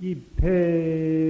이배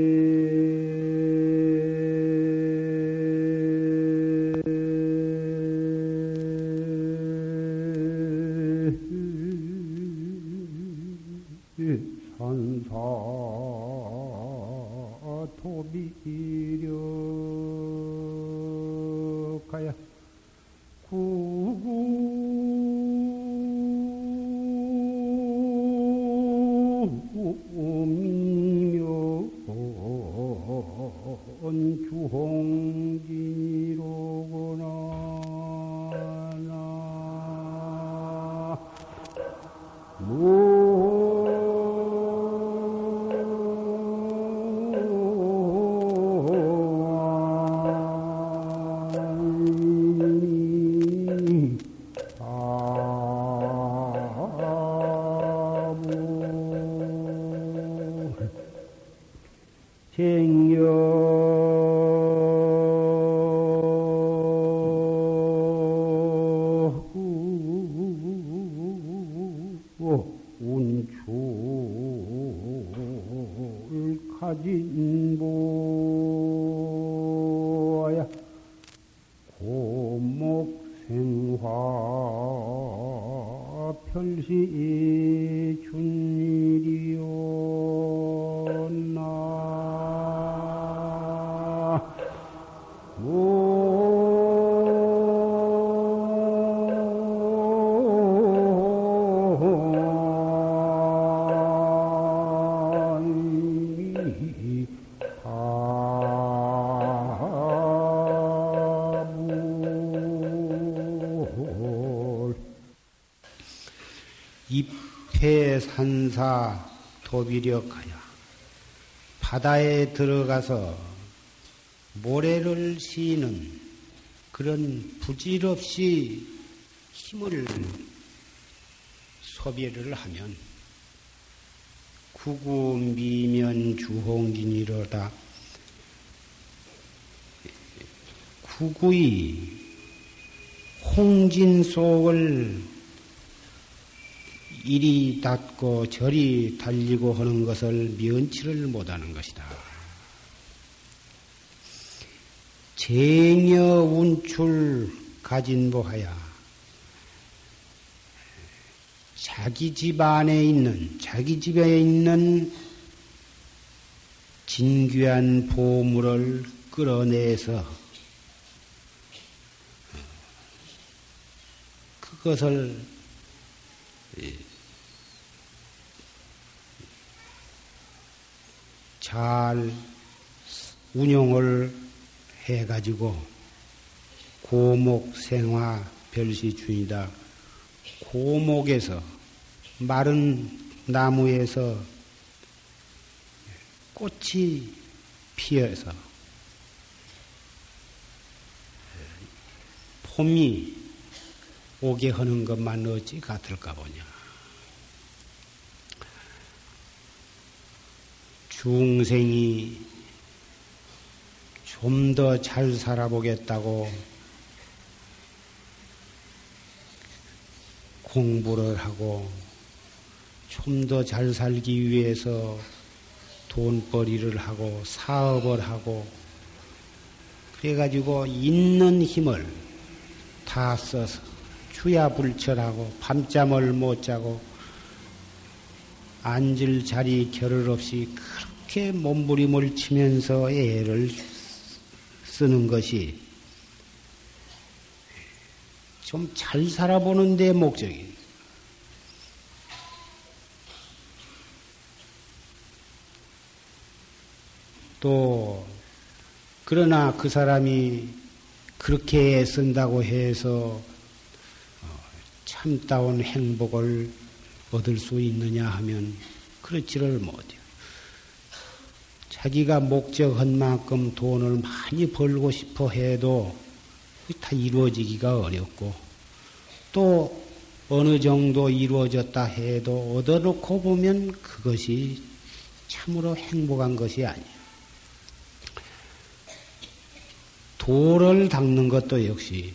산사 도비력하여 바다에 들어가서 모래를 시는 그런 부질없이 힘을 소비를 하면 구구 미면 주홍진이로다. 구구이 홍진 속을 이리 닿고 저리 달리고 하는 것을 면치를 못하는 것이다. 쟁여 운출 가진보하야 자기 집 안에 있는 자기 집에 있는 진귀한 보물을 끌어내서 그것을 잘 운용을 해가지고 고목 생화 별시 중이다. 고목에서 마른 나무에서 꽃이 피어서 봄이 오게 하는 것만 어찌 같을까 보냐. 중생이 좀 더 잘 살아보겠다고 공부를 하고 좀 더 잘 살기 위해서 돈벌이를 하고 사업을 하고 그래가지고 있는 힘을 다 써서 주야불철하고 밤잠을 못 자고 앉을 자리 겨를 없이 그렇게 몸부림을 치면서 애를 쓰는 것이 좀 잘 살아보는 데 목적이. 또, 그러나 그 사람이 그렇게 쓴다고 해서 어, 참다운 행복을 얻을 수 있느냐 하면 그렇지를 못해요. 자기가 목적한 만큼 돈을 많이 벌고 싶어 해도 다 이루어지기가 어렵고 또 어느 정도 이루어졌다 해도 얻어놓고 보면 그것이 참으로 행복한 것이 아니에요. 도를 닦는 것도 역시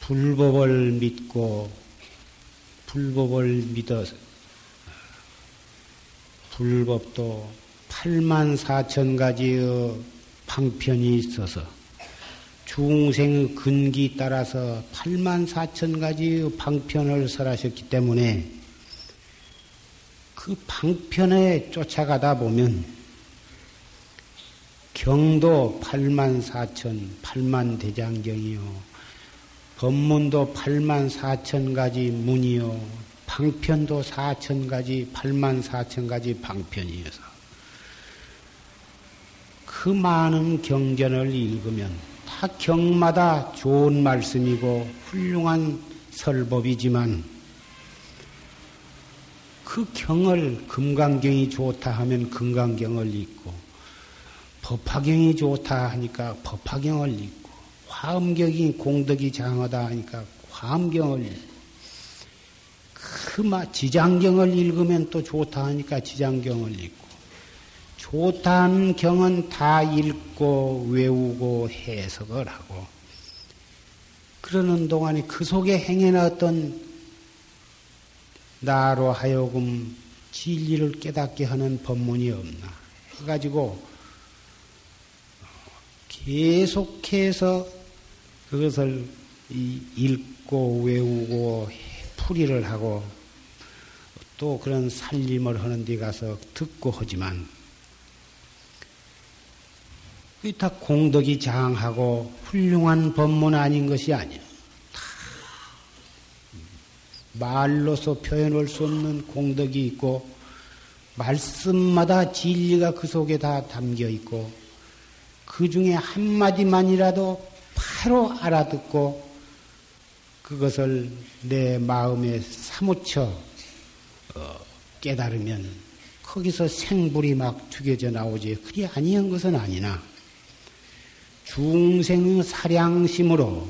불법을 믿고 불법을 믿어서 불법도 8만 4천 가지의 방편이 있어서 중생의 근기 따라서 8만 4천 가지의 방편을 설하셨기 때문에 그 방편에 쫓아가다 보면 경도 8만 4천, 8만 대장경이요. 법문도 8만 4천 가지 문이요. 방편도 4천 가지, 8만 4천 가지 방편이어서 그 많은 경전을 읽으면 다 경마다 좋은 말씀이고 훌륭한 설법이지만 그 경을 금강경이 좋다 하면 금강경을 읽고 법화경이 좋다 하니까 법화경을 읽고 화엄경이 공덕이 장하다 하니까 화엄경을 그마 지장경을 읽으면 또 좋다 하니까 지장경을 읽고 좋다는 경은 다 읽고 외우고 해석을 하고 그러는 동안에 그 속에 행해놨던 나로 하여금 진리를 깨닫게 하는 법문이 없나 해가지고 계속해서 그것을 읽고 외우고 풀이를 하고 또 그런 살림을 하는 데 가서 듣고 하지만 다 공덕이 장하고 훌륭한 법문 아닌 것이 아니야. 말로서 표현할 수 없는 공덕이 있고 말씀마다 진리가 그 속에 다 담겨 있고 그 중에 한마디만이라도 바로 알아듣고 그것을 내 마음에 사무쳐 어, 깨달으면 거기서 생불이 막 죽여져 나오지. 그리 아니한 것은 아니나. 중생 사량심으로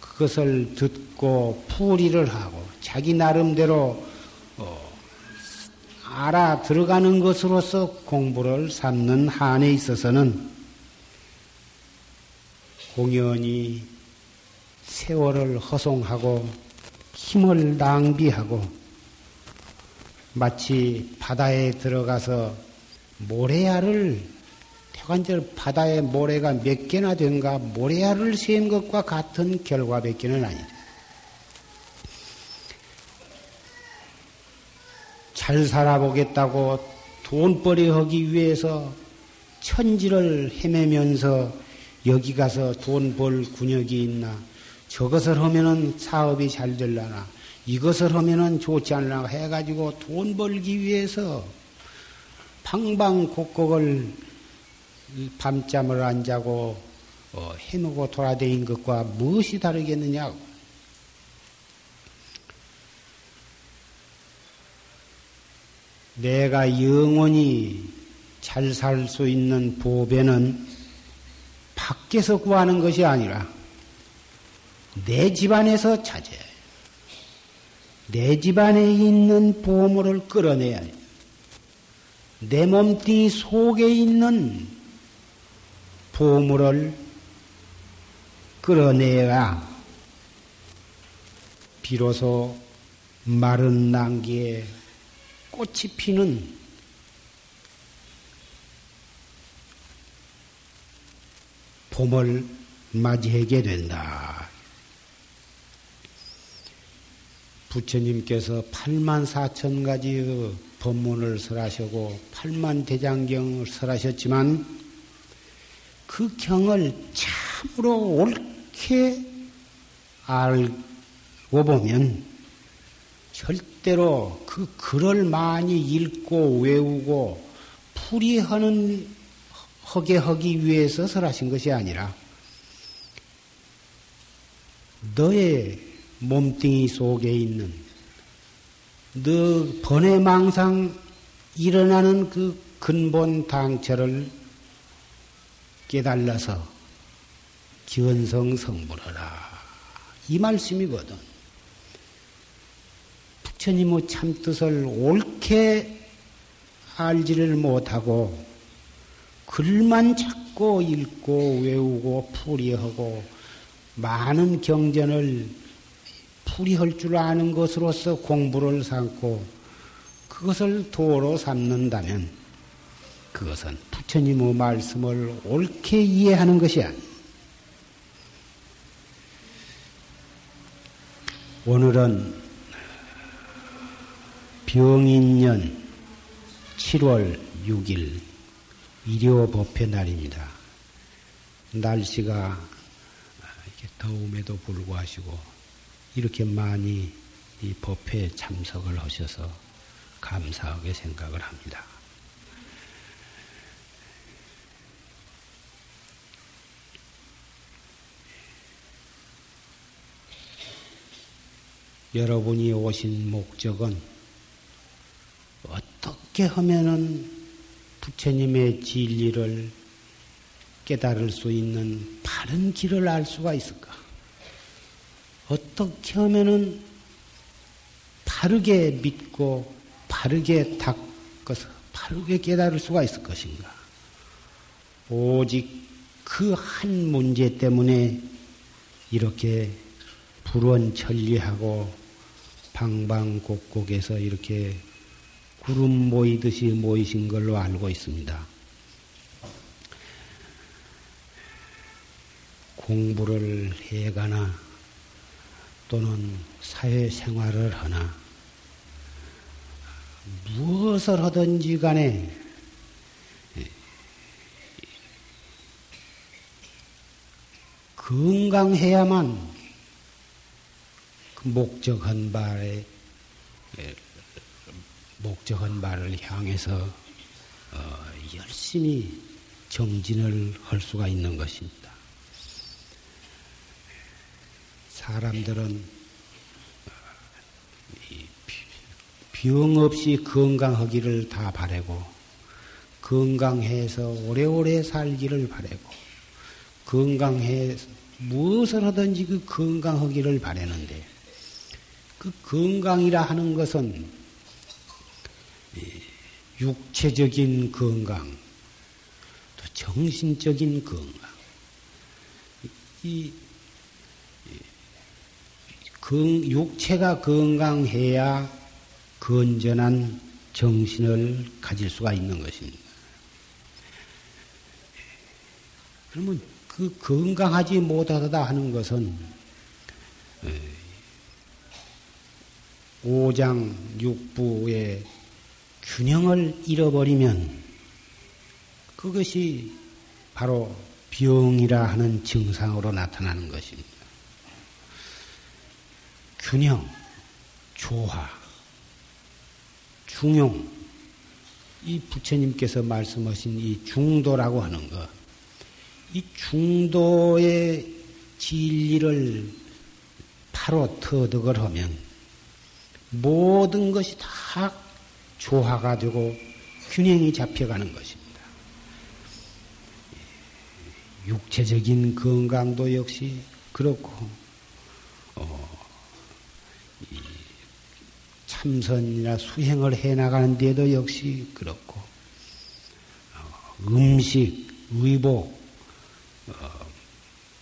그것을 듣고 풀이를 하고 자기 나름대로 어, 알아 들어가는 것으로서 공부를 삼는 한에 있어서는 공연히 세월을 허송하고 힘을 낭비하고 마치 바다에 들어가서 모래알을 태관절 바다에 모래가 몇 개나 된가 모래알을 세운 것과 같은 결과밖에는 아니다. 잘 살아보겠다고 돈벌이 하기 위해서 천지를 헤매면서 여기 가서 돈 벌 군역이 있나? 저것을 하면은 사업이 잘 될라나? 이것을 하면은 좋지 않나? 해가지고 돈 벌기 위해서 방방곡곡을 밤잠을 안 자고 어, 해놓고 돌아다닌 것과 무엇이 다르겠느냐고. 내가 영원히 잘 살 수 있는 보배는 밖에서 구하는 것이 아니라 내 집안에서 찾아야 해. 내 집안에 있는 보물을 끌어내야 해. 내 몸뚱이 속에 있는 보물을 끌어내야 비로소 마른 난기에 꽃이 피는 봄을 맞이하게 된다. 부처님께서 8만 4천 가지의 법문을 설하시고 8만 대장경을 설하셨지만 그 경을 참으로 옳게 알고 보면 절대로 그 글을 많이 읽고 외우고 풀이하는 허게 하기 위해서 설하신 것이 아니라 너의 몸뚱이 속에 있는 너 번외망상 일어나는 그 근본 당처를 깨달아서 기원성 성불하라. 이 말씀이거든. 부처님의 참뜻을 옳게 알지를 못하고 글만 찾고 읽고 외우고 풀이하고 많은 경전을 풀이할 줄 아는 것으로서 공부를 삼고 그것을 도로 삼는다면 그것은 부처님의 말씀을 옳게 이해하는 것이 아니. 오늘은 병인년 7월 6일 일요 법회 날입니다. 날씨가 이렇게 더움에도 불구하고 이렇게 많이 이 법회에 참석을 하셔서 감사하게 생각을 합니다. 여러분이 오신 목적은 어떻게 하면은 부처님의 진리를 깨달을 수 있는 바른 길을 알 수가 있을까? 어떻게 하면은 바르게 믿고 바르게 닦아서 바르게 깨달을 수가 있을 것인가? 오직 그 한 문제 때문에 이렇게 불원 천리하고 방방곡곡에서 이렇게 구름 모이듯이 모이신 걸로 알고 있습니다. 공부를 해가나 또는 사회생활을 하나 무엇을 하든지 간에 건강해야만 그 목적한 바에 목적한 바를 향해서 어, 열심히 정진을 할 수가 있는 것입니다. 사람들은 어, 병 없이 건강하기를 다 바라고 건강해서 오래오래 살기를 바라고 건강해서 무엇을 하든지 그 건강하기를 바라는데 그 건강이라 하는 것은 육체적인 건강, 또 정신적인 건강, 이 육체가 건강해야 건전한 정신을 가질 수가 있는 것입니다. 그러면 그 건강하지 못하다 하는 것은 오장 육부의 균형을 잃어버리면 그것이 바로 병이라 하는 증상으로 나타나는 것입니다. 균형, 조화, 중용, 이 부처님께서 말씀하신 이 중도라고 하는 것, 이 중도의 진리를 바로 터득을 하면 모든 것이 다 조화가 되고 균형이 잡혀가는 것입니다. 육체적인 건강도 역시 그렇고, 어, 참선이나 수행을 해 나가는 데도 역시 그렇고, 어, 음식, 의복,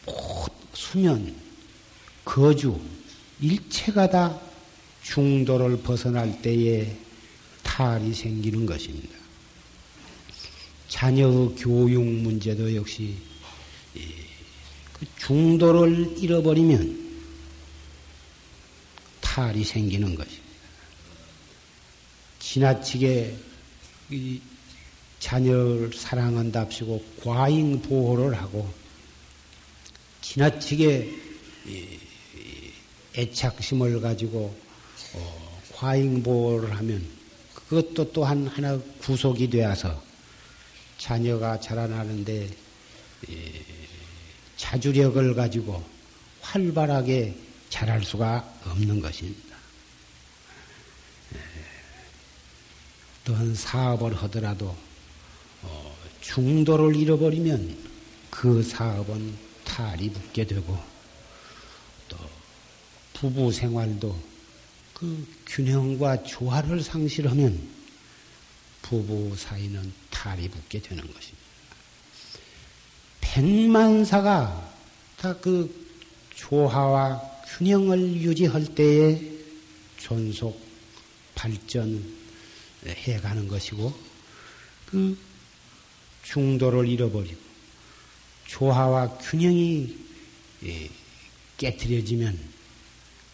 어, 수면, 거주, 일체가 다 중도를 벗어날 때에 탈이 생기는 것입니다. 자녀의 교육 문제도 역시 그 중도를 잃어버리면 탈이 생기는 것입니다. 지나치게 자녀를 사랑한답시고 과잉 보호를 하고 지나치게 애착심을 가지고 어, 과잉 보호를 하면 그것도 또한 하나 구속이 되어서 자녀가 자라나는데 예, 자주력을 가지고 활발하게 자랄 수가 없는 것입니다. 예, 또한 사업을 하더라도 어, 중도를 잃어버리면 그 사업은 탈이 붙게 되고 또 부부 생활도 그 균형과 조화를 상실하면 부부 사이는 탈이 붙게 되는 것입니다. 백만사가 다 그 조화와 균형을 유지할 때에 존속, 발전, 해 가는 것이고 그 중도를 잃어버리고 조화와 균형이 예, 깨뜨려지면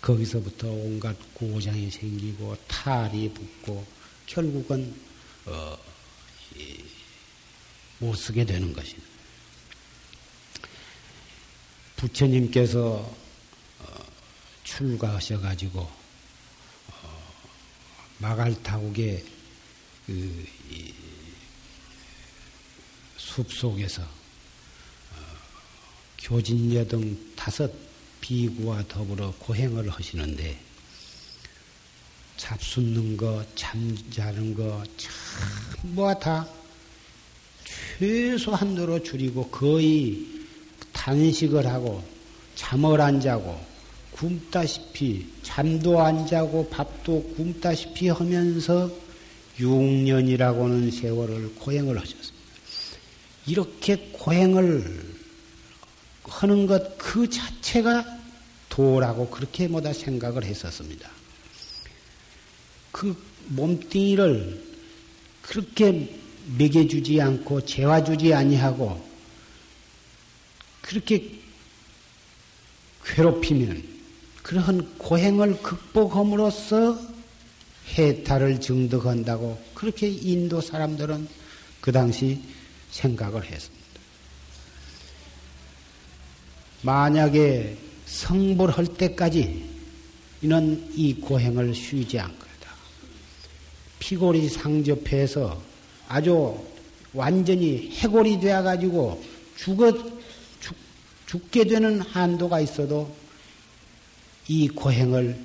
거기서부터 온갖 고장이 생기고 탈이 붙고 결국은 어, 못 쓰게 되는 것입니다. 부처님께서 어, 출가하셔 가지고 어, 마갈 타국의 그 숲 속에서 어, 교진여 등 다섯 비구와 더불어 고행을 하시는데 잡숫는 거, 잠자는 거 전부가 다 최소한도로 줄이고 거의 단식을 하고 잠을 안 자고 굶다시피 잠도 안 자고 밥도 굶다시피 하면서 6년이라고는 세월을 고행을 하셨습니다. 이렇게 고행을 하는 것 그 자체가 도라고 그렇게 뭐다 생각을 했었습니다. 그 몸뚱이를 그렇게 먹여주지 않고 재워주지 아니하고 그렇게 괴롭히면 그러한 고행을 극복함으로써 해탈을 증득한다고 그렇게 인도 사람들은 그 당시 생각을 했습니다. 만약에 성불할 때까지 이는 이 고행을 쉬지 않거다. 피골이 상접해서 아주 완전히 해골이 되어가지고 죽어, 죽, 죽게 되는 한도가 있어도 이 고행을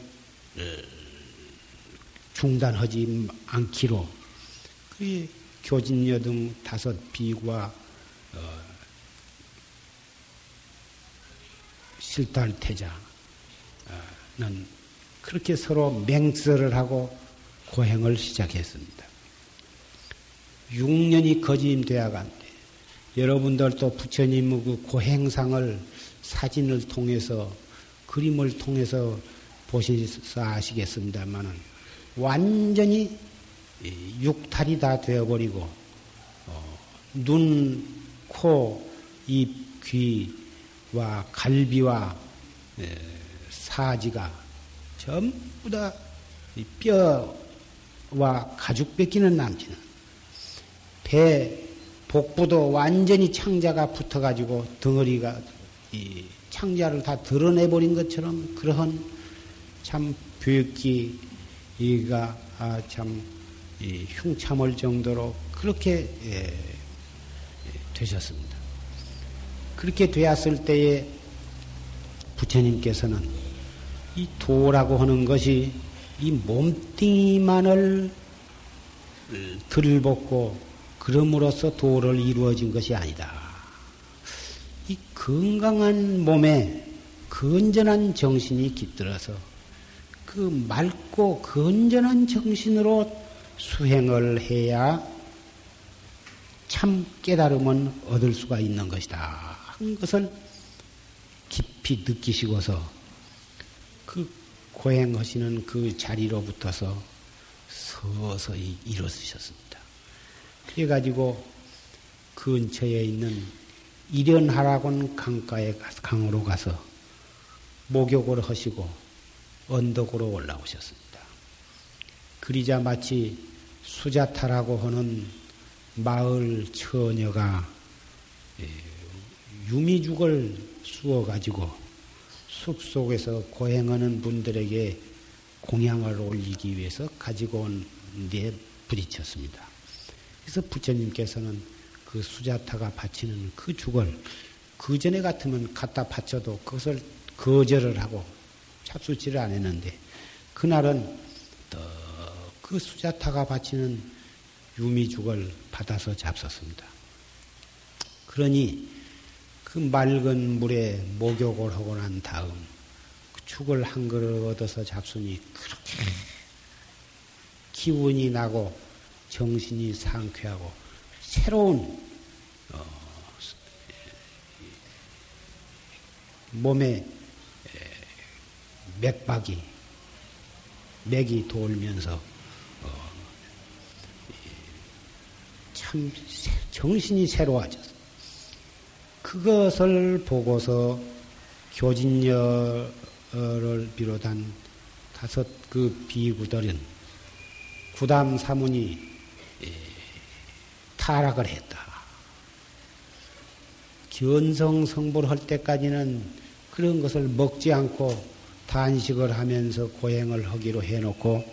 중단하지 않기로 그 교진여 등 다섯 비구와 실달태자는 그렇게 서로 맹설을 하고 고행을 시작했습니다. 6년이 거짐되어 간데 여러분들도 부처님의 그 고행상을 사진을 통해서 그림을 통해서 보셔서 아시겠습니다만은 완전히 육탈이 다 되어버리고 어, 눈, 코, 입, 귀 와 갈비와 에, 사지가 전부 다 뼈와 가죽 뺏기는 남지는 배 복부도 완전히 창자가 붙어가지고 덩어리가 이 창자를 다 드러내버린 것처럼 그러한 참 벽기가 아, 참 흉참할 정도로 그렇게 예, 되셨습니다. 그렇게 되었을 때에 부처님께서는 이 도라고 하는 것이 이 몸뚱이만을 들벗고 그럼으로써 도를 이루어진 것이 아니다. 이 건강한 몸에 건전한 정신이 깃들어서 그 맑고 건전한 정신으로 수행을 해야 참 깨달음은 얻을 수가 있는 것이다. 한 것을 깊이 느끼시고서 그 고행하시는 그 자리로 붙어서 서서히 일어서셨습니다. 그래가지고 근처에 있는 일연하라곤 강가에 강으로 가서 목욕을 하시고 언덕으로 올라오셨습니다. 그리자 마치 수자타라고 하는 마을 처녀가 예, 유미죽을 쑤어 가지고 숲 속에서 고행하는 분들에게 공양을 올리기 위해서 가지고 온데 부딪혔습니다. 그래서 부처님께서는 그 수자타가 바치는 그 죽을 그 전에 같으면 갖다 바쳐도 그것을 거절을 하고 잡수지를 안 했는데 그날은 그 수자타가 바치는 유미죽을 받아서 잡섰습니다. 그러니 그 맑은 물에 목욕을 하고 난 다음 그 죽을 한 그릇 얻어서 잡수니 그렇게 기운이 나고 정신이 상쾌하고 새로운 어, 몸에 맥박이 맥이 돌면서 참 정신이 새로워졌어. 그것을 보고서 교진녀를 비롯한 다섯 그 비구들은 구담 사문이 예, 타락을 했다. 견성 성불 할 때까지는 그런 것을 먹지 않고 단식을 하면서 고행을 하기로 해놓고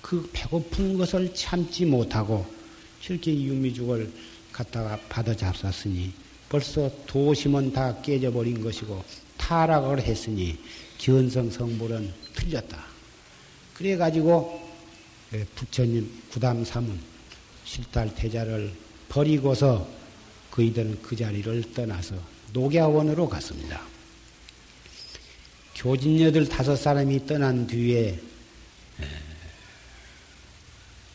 그 배고픈 것을 참지 못하고 이렇게 유미죽을 갖다가 받아 잡쌌으니 벌써 도심은 다 깨져버린 것이고 타락을 했으니 견성 성불은 틀렸다. 그래가지고 예, 부처님 구담 삼은 실달태자를 버리고서 그이들은 그 자리를 떠나서 녹야원으로 갔습니다. 교진녀들 다섯 사람이 떠난 뒤에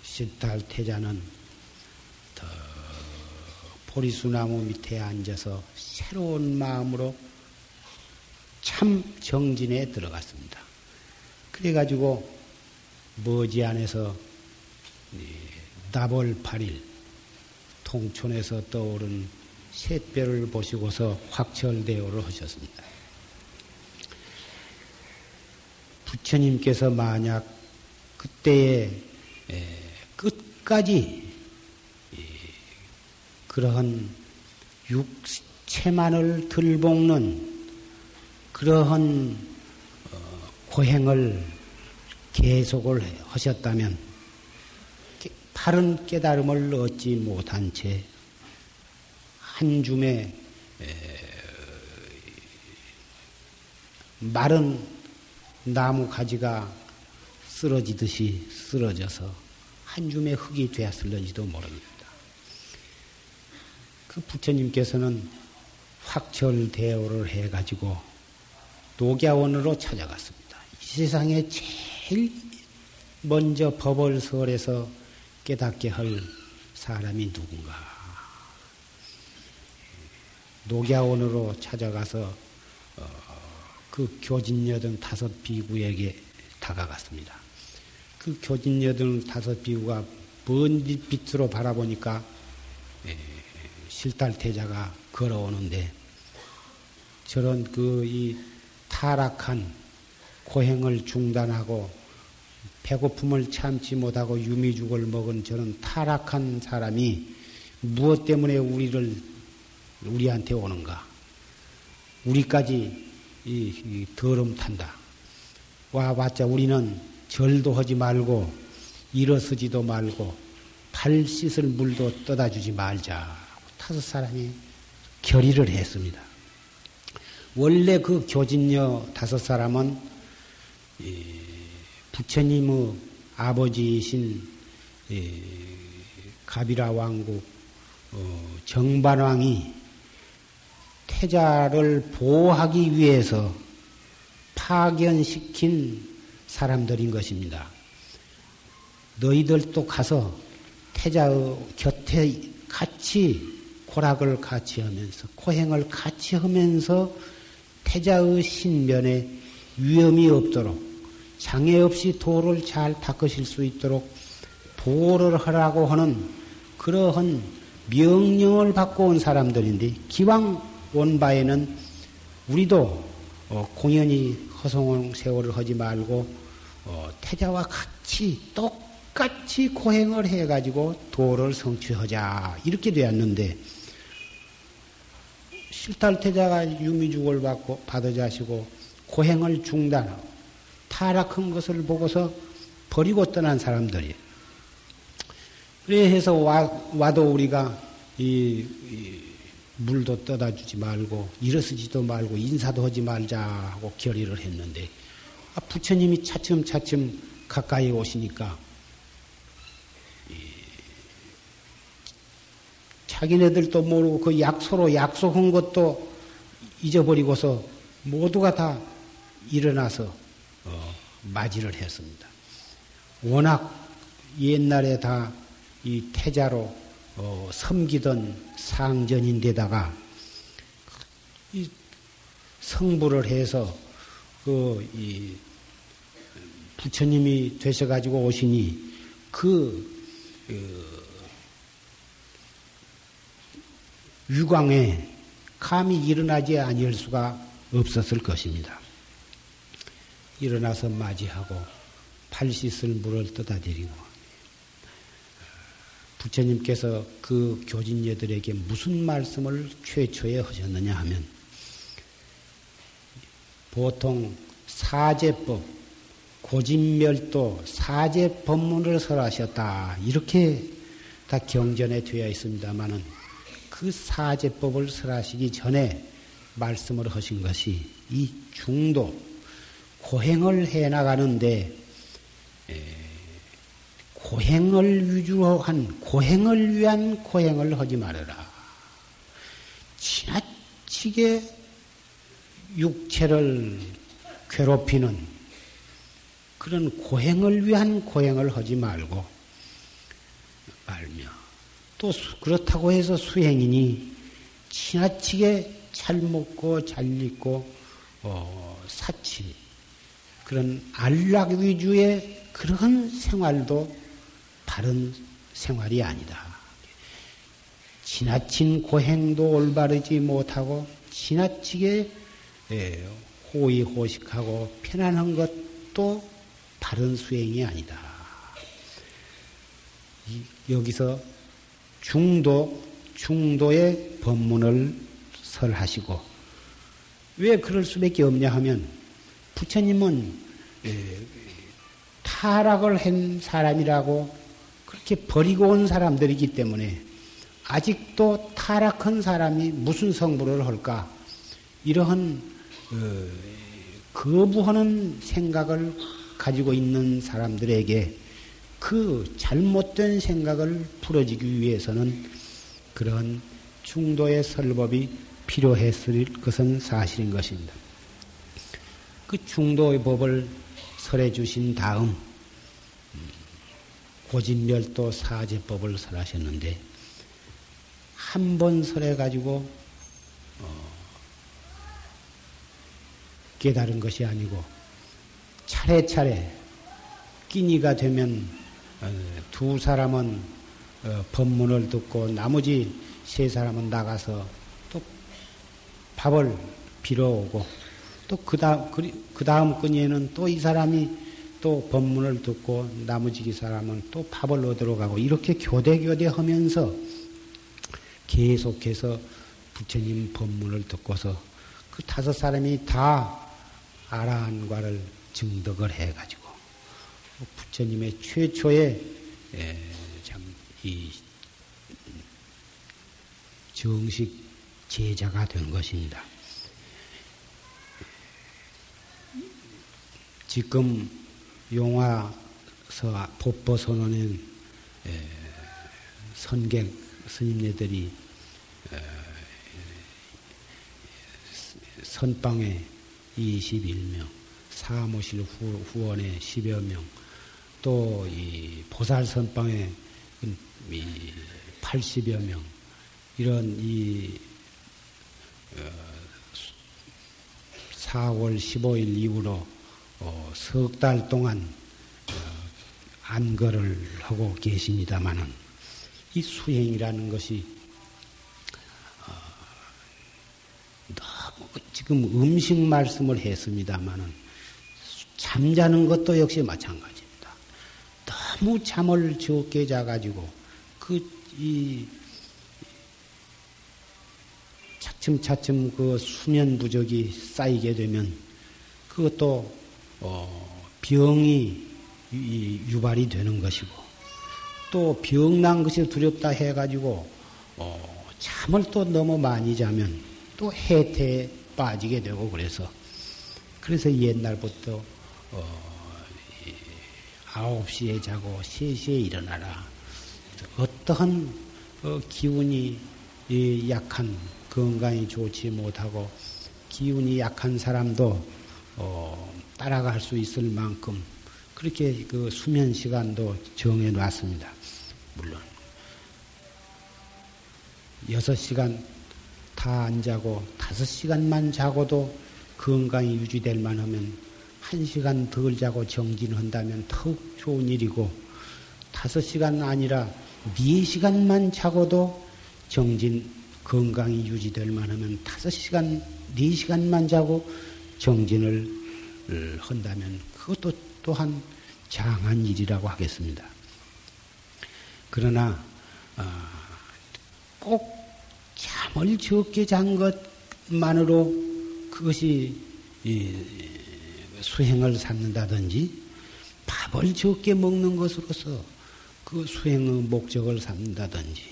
실달태자는 더 보리수나무 밑에 앉아서 새로운 마음으로 참 정진에 들어갔습니다. 그래가지고 머지 안에서 나벌 8일 통촌에서 떠오른 샛별을 보시고서 확철대오를 하셨습니다. 부처님께서 만약 그때에 끝까지 그러한 육체만을 들볶는 그러한 어, 고행을 계속을 하셨다면 바른 깨달음을 얻지 못한 채 한 줌에 마른 나무 가지가 쓰러지듯이 쓰러져서 한 줌의 흙이 되었을는지도 모릅니다. 그 부처님께서는 확철대오를 해가지고 녹야원으로 찾아갔습니다. 이 세상에 제일 먼저 법을설에서 깨닫게 할 사람이 누군가. 녹야원으로 찾아가서 어, 그 교진여든 다섯 비구에게 다가갔습니다. 그 교진여든 다섯 비구가 먼 빛으로 바라보니까 실달태자가 걸어오는데 저런 그 이 타락한 고행을 중단하고 배고픔을 참지 못하고 유미죽을 먹은 저는 타락한 사람이 무엇 때문에 우리를 우리한테 오는가? 우리까지 이, 이 더럼 탄다. 와봤자 우리는 절도 하지 말고 일어서지도 말고 발 씻을 물도 떠다 주지 말자. 다섯 사람이 결의를 했습니다. 원래 그 교진녀 다섯 사람은 부처님의 아버지이신 가비라 왕국 어, 정반왕이 태자를 보호하기 위해서 파견시킨 사람들인 것입니다. 너희들도 가서 태자의 곁에 같이 고락을 같이 하면서 고행을 같이 하면서 태자의 신변에 위험이 없도록 장애 없이 도를 잘 닦으실 수 있도록 보호를 하라고 하는 그러한 명령을 받고 온 사람들인데 기왕 온 바에는 우리도 어, 공연히 허송한 세월을 하지 말고 어, 태자와 같이 똑같이 고행을 해가지고 도를 성취하자. 이렇게 되었는데 실탈태자가 유미죽을 받고 받아자시고 고행을 중단하고 타락한 것을 보고서 버리고 떠난 사람들이. 그래서 와, 와도 우리가 이, 이 물도 떠다 주지 말고 일어서지도 말고 인사도 하지 말자 하고 결의를 했는데 아, 부처님이 차츰차츰 가까이 오시니까 자기네들도 모르고 그 약소로 약속한 것도 잊어버리고서 모두가 다 일어나서 어, 맞이를 했습니다. 워낙 옛날에 다 이 태자로 어, 섬기던 상전인데다가 이 성불을 해서 그이 부처님이 되셔가지고 오시니 그, 그 유광에 감히 일어나지 아니할 수가 없었을 것입니다. 일어나서 맞이하고 팔 씻을 물을 떠다드리고 부처님께서 그 교진녀들에게 무슨 말씀을 최초에 하셨느냐 하면 보통 사제법, 고진멸도 사제 법문을 설하셨다. 이렇게 다 경전에 되어 있습니다만은 그 사제법을 설하시기 전에 말씀을 하신 것이 이 중도, 고행을 해 나가는데 고행을 위주로 한 고행을 위한 고행을 하지 말아라. 지나치게 육체를 괴롭히는 그런 고행을 위한 고행을 하지 말고 말며 또 그렇다고 해서 수행이니 지나치게 잘 먹고 잘 입고 어, 사치 그런 안락 위주의 그런 생활도 바른 생활이 아니다. 지나친 고행도 올바르지 못하고 지나치게 예, 호의호식하고 편안한 것도 바른 수행이 아니다. 여기서 중도, 중도의 법문을 설하시고, 왜 그럴 수밖에 없냐 하면, 부처님은 예, 타락을 한 사람이라고 그렇게 버리고 온 사람들이기 때문에 아직도 타락한 사람이 무슨 성불을 할까? 이러한 어, 거부하는 생각을 가지고 있는 사람들에게 그 잘못된 생각을 풀어주기 위해서는 그런 중도의 설법이 필요했을 것은 사실인 것입니다. 그 중도의 법을 설해 주신 다음 고진멸도 사제법을 설하셨는데 한 번 설해 가지고 어, 깨달은 것이 아니고 차례차례 끼니가 되면 어, 두 사람은 어, 법문을 듣고 나머지 세 사람은 나가서 또 밥을 빌어오고 또 그 다음 그 다음 끈에는 또 이 사람이 또 법문을 듣고 나머지 사람은 또 밥을 얻으러 가고 이렇게 교대 교대 하면서 계속해서 부처님 법문을 듣고서 그 다섯 사람이 다 아라한과를 증득을 해가지고 부처님의 최초의 참이 정식 제자가 된 것입니다. 지금 용화서 법보 선언은 선객 스님네들이 선방에 21명, 사무실 후, 원에 10여 명, 또 이 보살 선방에 80여 명, 이런 이 4월 15일 이후로 어, 석달 동안 어, 안거를 하고 계십니다마는 이 수행이라는 것이 어, 너무 지금 음식 말씀을 했습니다마는 잠자는 것도 역시 마찬가지 너무 잠을 적게 자가지고 그 이 차츰차츰 그 수면 부족이 쌓이게 되면 그것도 어, 병이 유발이 되는 것이고 또 병난 것이 두렵다 해가지고 어, 잠을 또 너무 많이 자면 또 해태에 빠지게 되고 그래서 그래서 옛날부터 어, 9시에 자고 3시에 일어나라. 어떠한 어, 기운이 약한 건강이 좋지 못하고 기운이 약한 사람도 어, 따라갈 수 있을 만큼 그렇게 그 수면 시간도 정해 놨습니다. 물론 여섯 시간 다 안 자고 다섯 시간만 자고도 건강이 유지될 만하면 한 시간 덜 자고 정진한다면 더욱 좋은 일이고 다섯 시간 아니라 네 시간만 자고도 정진 건강이 유지될 만하면 다섯 시간, 네 시간만 자고 정진을 한다면 그것도 또한 장한 일이라고 하겠습니다. 그러나 아, 꼭 잠을 적게 잔 것만으로 그것이 수행을 삼는다든지 밥을 적게 먹는 것으로서 그 수행의 목적을 삼는다든지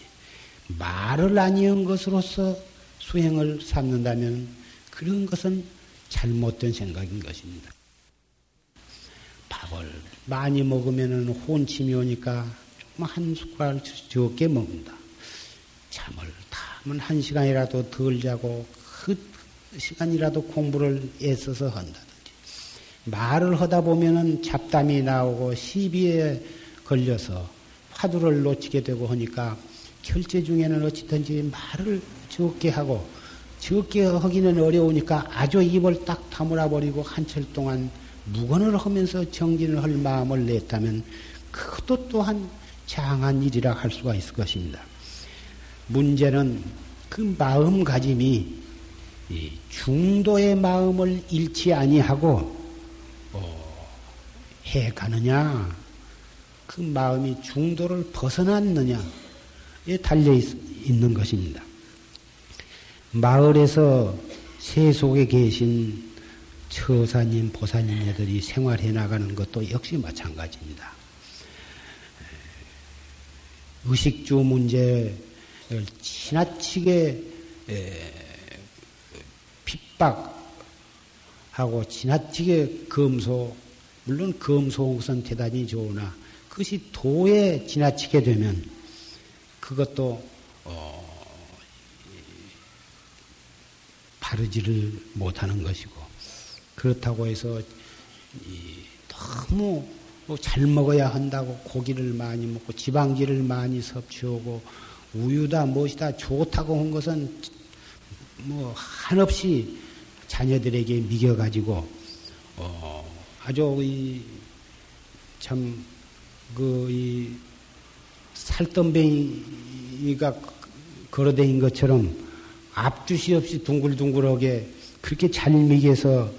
말을 아니한 것으로서 수행을 삼는다면 그런 것은 잘못된 생각인 것입니다. 밥을 많이 먹으면 혼침이 오니까 조금 한 숟갈 적게 먹는다. 잠을 타면 한 시간이라도 덜 자고 그 시간이라도 공부를 애써서 한다든지 말을 하다 보면은 잡담이 나오고 시비에 걸려서 화두를 놓치게 되고 하니까 결제 중에는 어찌든지 말을 적게 하고 적게 하기는 어려우니까 아주 입을 딱 다물어 버리고 한철 동안 무건을 하면서 정진을 할 마음을 냈다면 그것도 또한 장한 일이라 할 수가 있을 것입니다. 문제는 그 마음가짐이 중도의 마음을 잃지 아니하고 어, 해 가느냐, 그 마음이 중도를 벗어났느냐에 달려 있, 는 것입니다. 마을에서 세속에 계신 처사님, 보살님네들이 생활해 나가는 것도 역시 마찬가지입니다. 의식주 문제를 지나치게 핍박하고 지나치게 검소, 물론 것은 대단히 좋으나 그것이 도에 지나치게 되면 그것도 어, 바르지를 못하는 것이고 그렇다고 해서 너무 잘 먹어야 한다고 고기를 많이 먹고 지방질을 많이 섭취하고 우유다 무엇이다 좋다고 한 것은 뭐 한없이 자녀들에게 미겨가지고 어 아주 이 참그 살덤뱅이가 걸어다닌 것처럼 앞주시 없이 둥글둥글하게 그렇게 잘 미겨서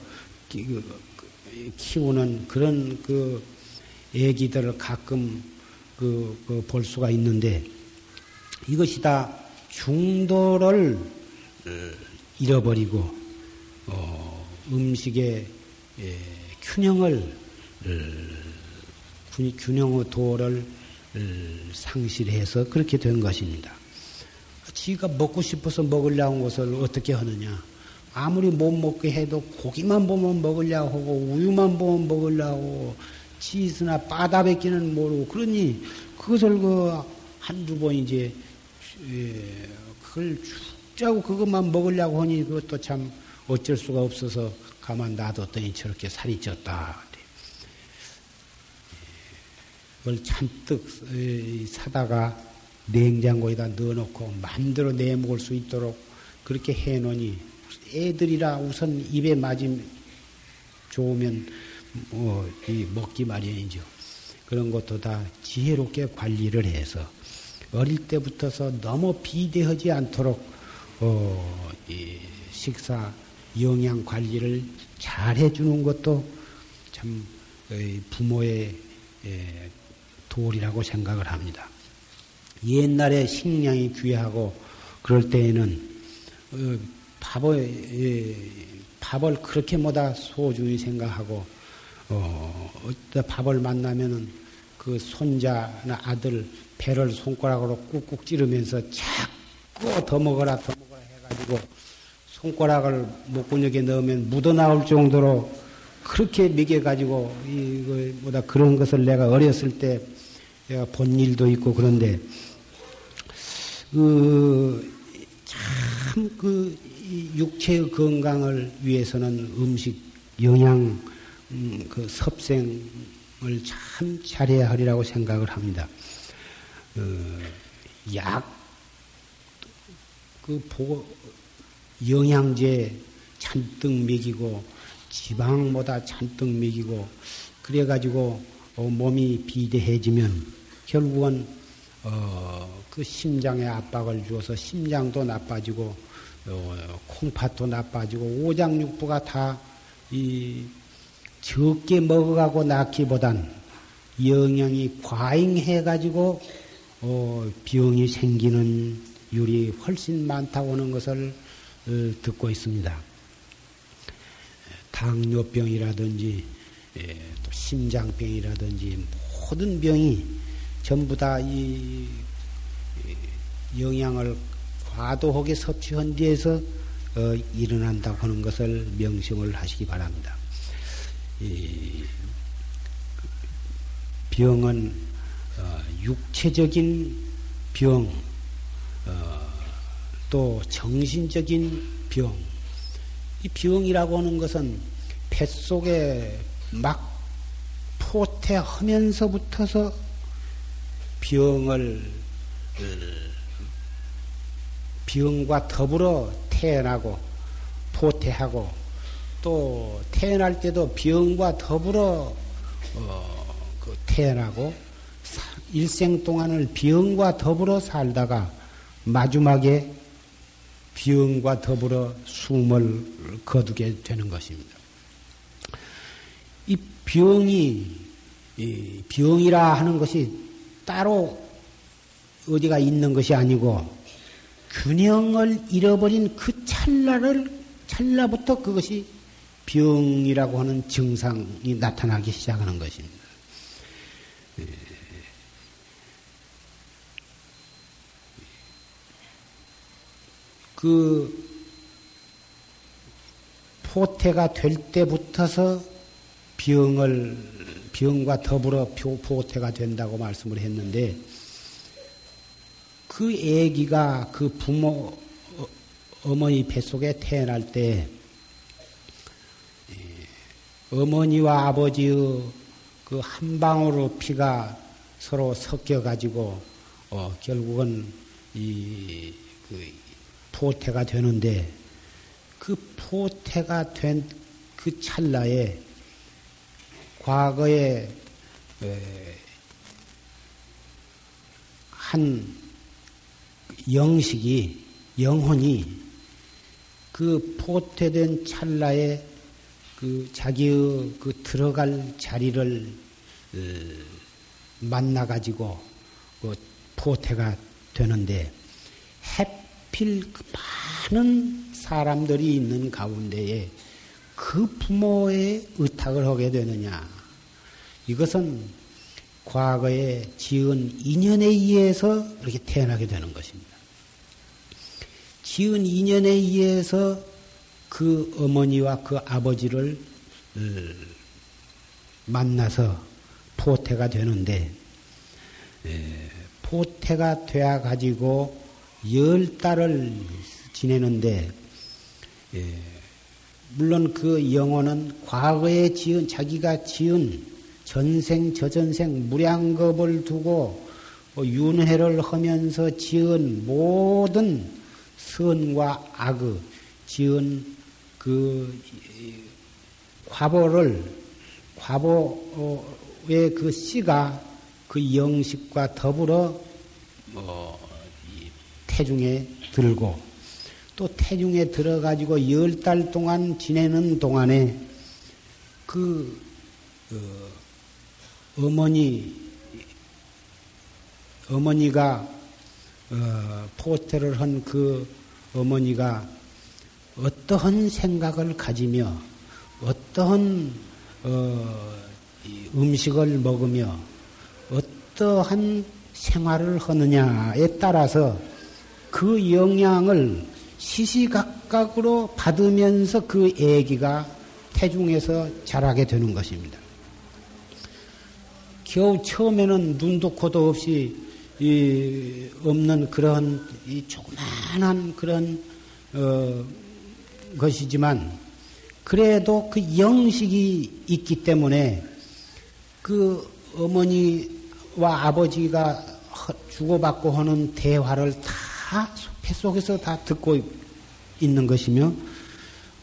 그, 키우는 그런 그 애기들을 가끔 그, 그 볼 수가 있는데 이것이 다 중도를 잃어버리고 어, 음식의 예, 균형을 균형의 도를 상실해서 그렇게 된 것입니다. 지가 먹고 싶어서 먹으려는 것을 어떻게 하느냐? 아무리 못 먹게 해도 고기만 보면 먹으려고 하고 우유만 보면 먹으려고 치스나 빠다 뱉기는 모르고 그러니 그것을 그 한두 번 이제 예, 그걸 죽자고 그것만 먹으려고 하니 그것도 참 어쩔 수가 없어서 가만 놔뒀더니 저렇게 살이 쪘다. 그걸 잔뜩 사다가 냉장고에다 넣어놓고 마음대로 내먹을 수 있도록 그렇게 해놓으니 애들이라 우선 입에 맞으면 좋으면 뭐 먹기 마련이죠. 그런 것도 다 지혜롭게 관리를 해서 어릴 때부터서 너무 비대하지 않도록 어, 식사 영양 관리를 잘 해주는 것도 참 부모의 도리라고 생각을 합니다. 옛날에 식량이 귀하고 그럴 때에는 어, 밥을, 밥을 그렇게 뭐다 소중히 생각하고, 어, 밥을 만나면은 그 손자나 아들 배를 손가락으로 꾹꾹 찌르면서 자꾸 더 먹어라, 더 먹어라 해가지고 손가락을 목구멍에 넣으면 묻어나올 정도로 그렇게 먹여가지고, 이거, 뭐다 그런 것을 내가 어렸을 때 내가 본 일도 있고 그런데, 그, 참, 그, 육체의 건강을 위해서는 음식, 영양, 음, 그 섭생을 참 잘해야 하리라고 생각을 합니다. 어, 약, 그 보, 영양제 잔뜩 먹이고, 지방보다 잔뜩 먹이고, 그래가지고 어, 몸이 비대해지면 결국은 어, 그 심장에 압박을 주어서 심장도 나빠지고 어, 콩팥도 나빠지고 오장육부가 다 이 적게 먹어가고 낳기보단 영양이 과잉해가지고 어, 병이 생기는 율이 훨씬 많다고 하는 것을 어, 듣고 있습니다. 당뇨병이라든지 예, 또 심장병이라든지 모든 병이 전부 다 이 영양을 과도하게 섭취한 뒤에서 어, 일어난다고 하는 것을 명심을 하시기 바랍니다. 이 병은 어, 육체적인 병, 어, 또 정신적인 병. 이 병이라고 하는 것은 뱃속에 막 포태하면서부터서 병을 병과 더불어 태어나고 포태하고 또 태어날 때도 병과 더불어 어, 그 태어나고 일생 동안을 병과 더불어 살다가 마지막에 병과 더불어 숨을 거두게 되는 것입니다. 이 병이 이 병이라 하는 것이 따로 어디가 있는 것이 아니고 균형을 잃어버린 그 찰나를 찰나부터 그것이 병이라고 하는 증상이 나타나기 시작하는 것입니다. 그 포태가 될 때부터서 병을 병과 더불어 포태가 된다고 말씀을 했는데 그 아기가 그 부모 어, 어머니 뱃속에 태어날 때 어머니와 아버지의 그 한 방울의 피가 서로 섞여 가지고 어 결국은 이그 포태가 되는데 그 포태가 된 그 찰나에 과거에 한 영식이 영혼이 그 포태된 찰나에 그 자기의 그 들어갈 자리를 어, 만나 가지고 그 포태가 되는데 햇 하필 그 많은 사람들이 있는 가운데에 그 부모의 의탁을 하게 되느냐. 이것은 과거에 지은 인연에 의해서 이렇게 태어나게 되는 것입니다. 지은 인연에 의해서 그 어머니와 그 아버지를 어, 만나서 포태가 되는데 포태가 되어 가지고 열 달을 지내는데 예, 물론 그 영혼은 과거에 지은 자기가 지은 전생 저전생 무량겁을 두고 어, 윤회를 하면서 지은 모든 선과 악의 지은 그 과보를 과보의 그 씨가 그 영식과 더불어 어, 태중에 들고 또 태중에 들어가지고 열 달 동안 지내는 동안에 그 어, 어머니 어머니가 어, 포스터를 한 그 어머니가 어떠한 생각을 가지며 어떠한 어, 음식을 먹으며 어떠한 생활을 하느냐에 따라서 그 영향을 시시각각으로 받으면서 그 애기가 태중에서 자라게 되는 것입니다. 겨우 처음에는 눈도 코도 없이 없는 그런 조그만한 그런 어, 것이지만 그래도 그 영식이 있기 때문에 그 어머니와 아버지가 주고받고 하는 대화를 다 뱃속에서 다 듣고 있는 것이며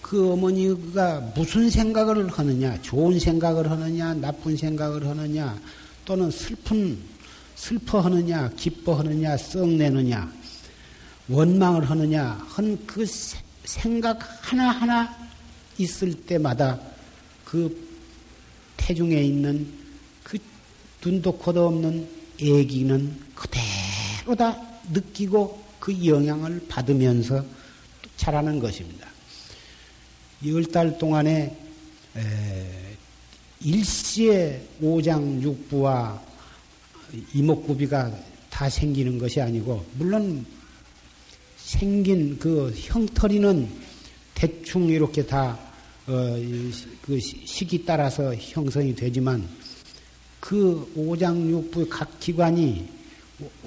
그 어머니가 무슨 생각을 하느냐, 좋은 생각을 하느냐, 나쁜 생각을 하느냐, 또는 슬픈 슬퍼하느냐, 기뻐하느냐, 썩내느냐, 원망을 하느냐, 한 그 생각 하나하나 있을 때마다 그 태중에 있는 그 눈도 코도 없는 애기는 그대로 다 느끼고 그 영향을 받으면서 자라는 것입니다. 열 달 동안에 일시에 오장육부와 이목구비가 다 생기는 것이 아니고 물론 생긴 그 형터리는 대충 이렇게 다 어, 그 시기 따라서 형성이 되지만 그 오장육부 각 기관이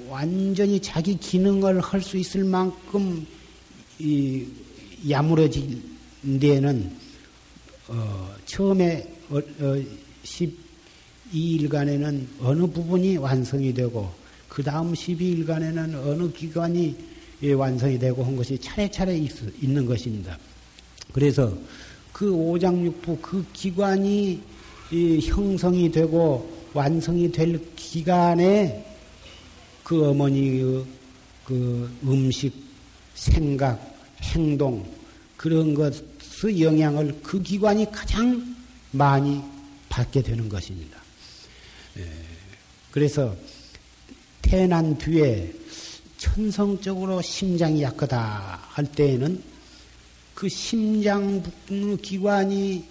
완전히 자기 기능을 할 수 있을 만큼 이 야무러진 데에는 어, 처음에 어, 어, 12일간에는 어느 부분이 완성이 되고 그 다음 12일간에는 어느 기관이 예, 완성이 되고 한 것이 차례차례 있, 있는 것입니다. 그래서 그 오장육부 그 기관이 형성이 되고 완성이 될 기간에 그 어머니의 그 음식, 생각, 행동 그런 것의 영향을 그 기관이 가장 많이 받게 되는 것입니다. 예, 그래서 태어난 뒤에 천성적으로 심장이 약하다 할 때에는 그 심장 기관이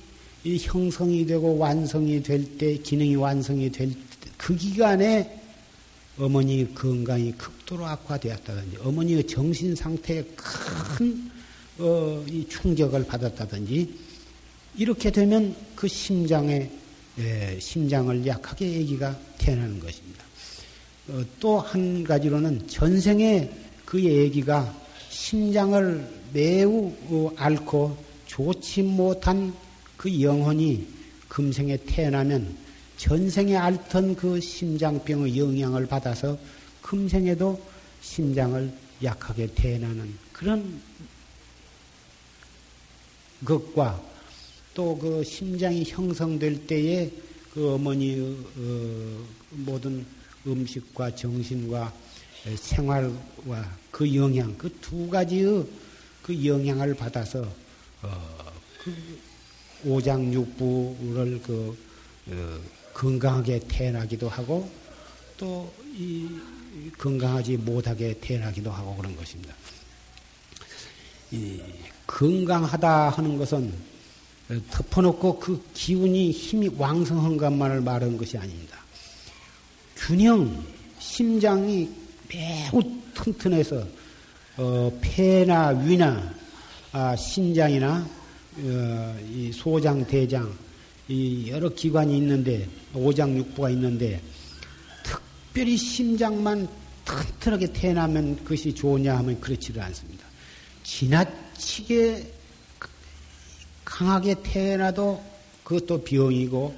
형성이 되고 완성이 될 때, 기능이 완성이 될 그 기간에 어머니 건강이 극도로 악화되었다든지, 어머니의 정신 상태에 큰 어, 충격을 받았다든지, 이렇게 되면 그 심장에, 예, 심장을 약하게 아기가 태어나는 것입니다. 어, 또한 가지로는 전생에 그 아기가 심장을 매우 어, 앓고 좋지 못한 그 영혼이 금생에 태어나면 전생에 앓던 그 심장병의 영향을 받아서 금생에도 심장을 약하게 태어나는 그런 것과 또 그 심장이 형성될 때에 그 어머니의 어, 모든 음식과 정신과 생활과 그 영향, 그 두 가지의 그 영향을 받아서 어, 그 오장육부를 그 어, 건강하게 태어나기도 하고 또 이 건강하지 못하게 태어나기도 하고 그런 것입니다. 이 건강하다 하는 것은 덮어놓고 그 기운이 힘이 왕성한 것만을 말하는 것이 아닙니다. 균형, 심장이 매우 튼튼해서 어, 폐나 위나 아, 신장이나 어, 이 소장, 대장 이 여러 기관이 있는데 오장육부가 있는데 특별히 심장만 튼튼하게 태어나면 그것이 좋으냐 하면 그렇지를 않습니다. 지나치게 강하게 태어나도 그것도 병이고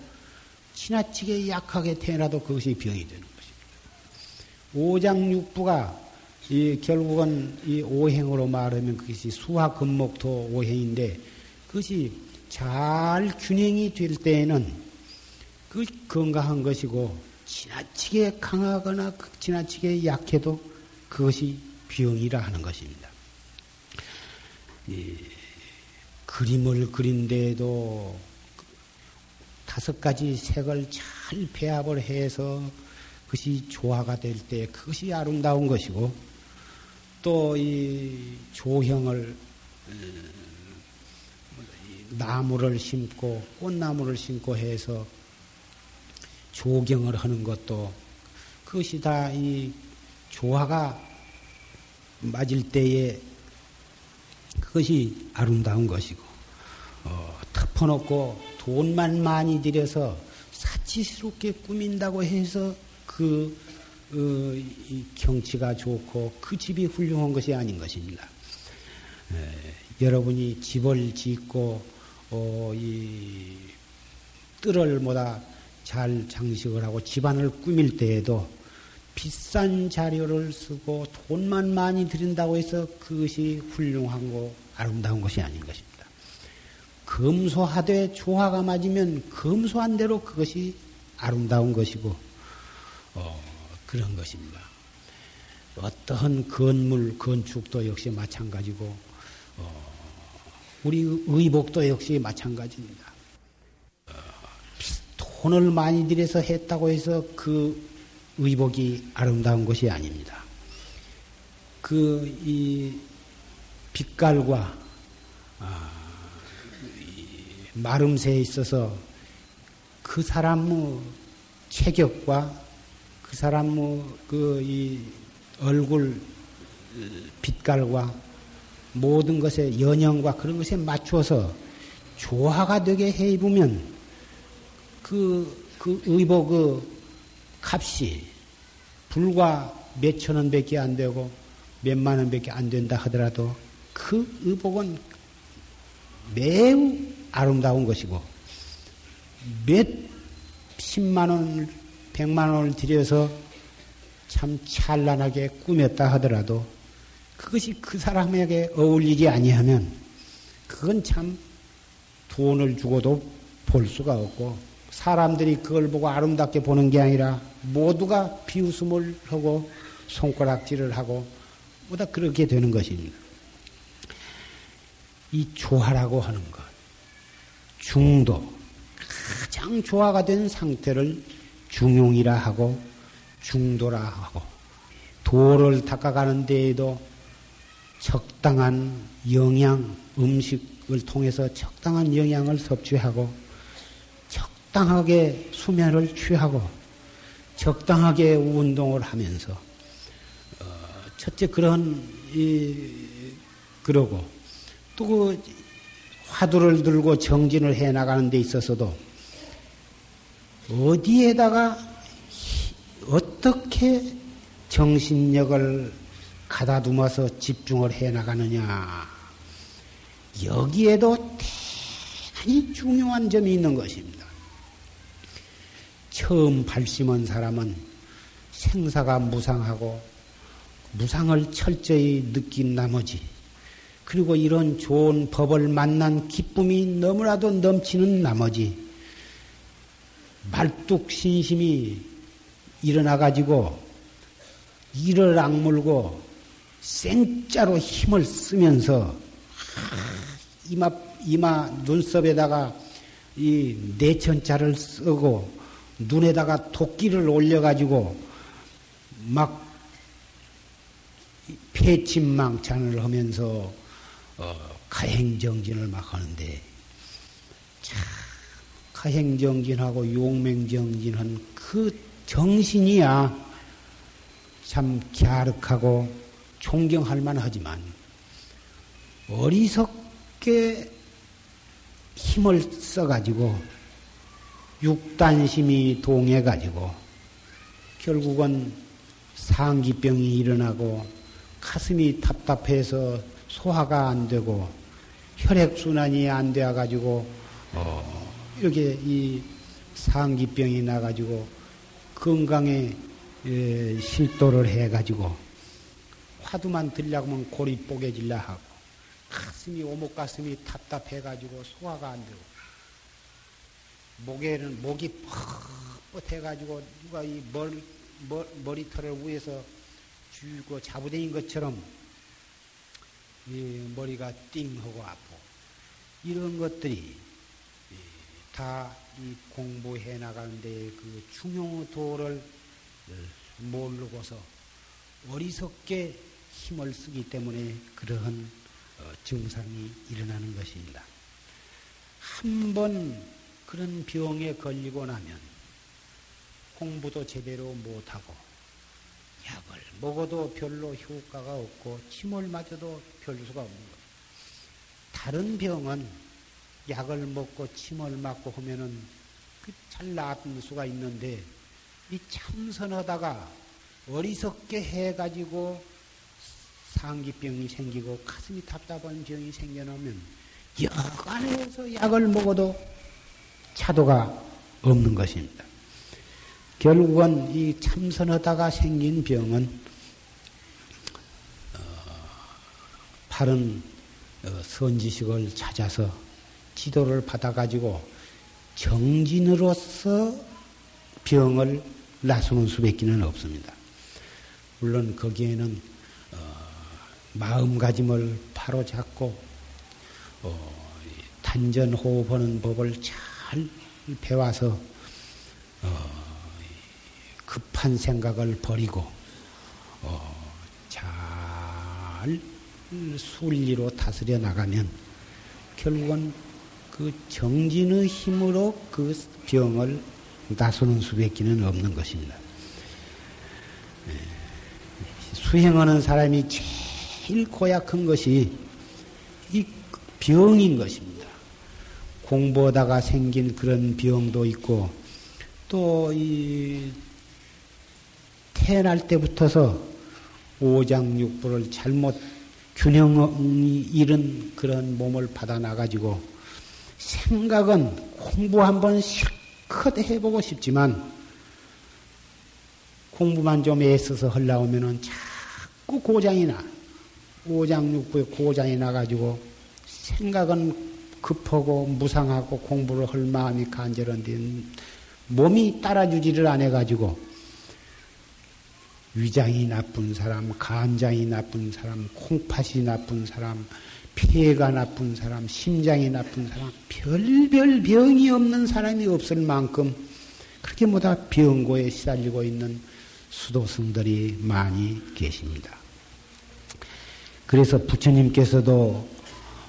지나치게 약하게 태어나도 그것이 병이 되는 것입니다. 오장육부가 이 결국은 이 오행으로 말하면 그것이 수화 금목토 오행인데 그것이 잘 균형이 될 때에는 그 건강한 것이고 지나치게 강하거나 지나치게 약해도 그것이 병이라 하는 것입니다. 그림을 그린데도 다섯 가지 색을 잘 배합을 해서 그것이 조화가 될 때 그것이 아름다운 것이고 또 이 조형을 나무를 심고 꽃나무를 심고 해서 조경을 하는 것도 그것이 다 이 조화가 맞을 때에 그것이 아름다운 것이고 어, 덮어놓고 돈만 많이 들여서 사치스럽게 꾸민다고 해서 그 어, 경치가 좋고 그 집이 훌륭한 것이 아닌 것입니다. 에, 여러분이 집을 짓고 어, 이 뜰을 뭐다 잘 장식을 하고 집안을 꾸밀 때에도 비싼 자료를 쓰고 돈만 많이 들인다고 해서 그것이 훌륭하고 아름다운 것이 아닌 것입니다. 검소하되 조화가 맞으면 검소한 대로 그것이 아름다운 것이고 어, 그런 것입니다. 어떠한 건물, 건축도 역시 마찬가지고, 어, 우리 의복도 역시 마찬가지입니다. 어, 돈을 많이 들여서 했다고 해서 그 의복이 아름다운 것이 아닙니다. 그, 이, 빛깔과, 아, 마름새에 있어서 그 사람의 체격과 그 사람의 그 이 얼굴 빛깔과 모든 것의 연형과 그런 것에 맞추어서 조화가 되게 해 입으면 그, 그 의복 그 값이 불과 몇 천 원밖에 안 되고 몇 만 원밖에 안 된다 하더라도 그 의복은 매우 아름다운 것이고 몇 십만 원, 백만 원을 들여서 참 찬란하게 꾸몄다 하더라도 그것이 그 사람에게 어울리지 아니하면 그건 참 돈을 주고도 볼 수가 없고 사람들이 그걸 보고 아름답게 보는 게 아니라 모두가 비웃음을 하고 손가락질을 하고 뭐다 그렇게 되는 것입니다. 이 조화라고 하는 것, 중도, 가장 조화가 된 상태를 중용이라 하고 중도라 하고 도를 닦아가는 데에도 적당한 영양, 음식을 통해서 적당한 영양을 섭취하고 적당하게 수면을 취하고 적당하게 운동을 하면서 어, 첫째 그런 이 그러고 또 그 화두를 들고 정진을 해 나가는 데 있어서도 어디에다가 어떻게 정신력을 가다듬어서 집중을 해 나가느냐. 여기에도 대단히 중요한 점이 있는 것입니다. 처음 발심한 사람은 생사가 무상하고 무상을 철저히 느낀 나머지 그리고 이런 좋은 법을 만난 기쁨이 너무나도 넘치는 나머지 말뚝신심이 일어나가지고 이를 악물고 생자로 힘을 쓰면서 이마, 이마 눈썹에다가 이 내천자를 쓰고 눈에다가 도끼를 올려가지고 막 폐침망찬을 하면서 어, 가행정진을 막 하는데 참 가행정진하고 용맹정진한 그 정신이야. 참 갸륵하고 존경할 만하지만 어리석게 힘을 써가지고 육단심이 동해가지고 결국은 상기병이 일어나고 가슴이 답답해서 소화가 안 되고 혈액순환이 안 되어 가지고 어, 이렇게 이 상기병이 나 가지고 건강에 에, 실도를 해 가지고 화두만 들려고 하면 골이 뽀개질라 하고 가슴이 오목 가슴이 답답해 가지고 소화가 안 되고 목에는 목이 뻣뻣해 가지고 누가 이 머리, 머리털을 위에서 쥐고 잡아다닌 것처럼 머리가 띵하고 아프고 이런 것들이 다 이 공부해 나가는데 그 중요도를 모르고서 어리석게 힘을 쓰기 때문에 그러한 어, 증상이 일어나는 것입니다. 한 번 그런 병에 걸리고 나면 공부도 제대로 못하고 약을 먹어도 별로 효과가 없고 침을 맞아도 별 수가 없는 거예요. 다른 병은 약을 먹고 침을 맞고 하면은 그잘 나을 수가 있는데 이 참선하다가 어리석게 해가지고 상기병이 생기고 가슴이 답답한 병이 생겨나면 여간에서 약을 먹어도 차도가 없는 것입니다. 결국은 이 참선하다가 생긴 병은 어, 바른 어, 선지식을 찾아서 지도를 받아가지고 정진으로서 병을 나서는 수밖에는 없습니다. 물론 거기에는 어, 마음가짐을 바로 잡고 어, 단전 호흡하는 법을 잘 배워서 어, 급한 생각을 버리고 어, 잘 순리로 다스려 나가면 결국은 그 정진의 힘으로 그 병을 나서는 수밖에는 없는 것입니다. 예. 수행하는 사람이 제일 고약한 것이 이 병인 것입니다. 공부하다가 생긴 그런 병도 있고 또 이 태어날 때부터서 오장육부를 잘못 균형이 잃은 그런 몸을 받아 나가지고 생각은 공부 한번 실컷 해보고 싶지만 공부만 좀 애써서 흘러오면은 자꾸 고장이 나. 오장육부에 고장이 나가지고 생각은 급하고 무상하고 공부를 할 마음이 간절한데 몸이 따라주지를 않아가지고 위장이 나쁜 사람, 간장이 나쁜 사람, 콩팥이 나쁜 사람, 폐가 나쁜 사람, 심장이 나쁜 사람, 별별 병이 없는 사람이 없을 만큼 그렇게 모다 병고에 시달리고 있는 수도승들이 많이 계십니다. 그래서 부처님께서도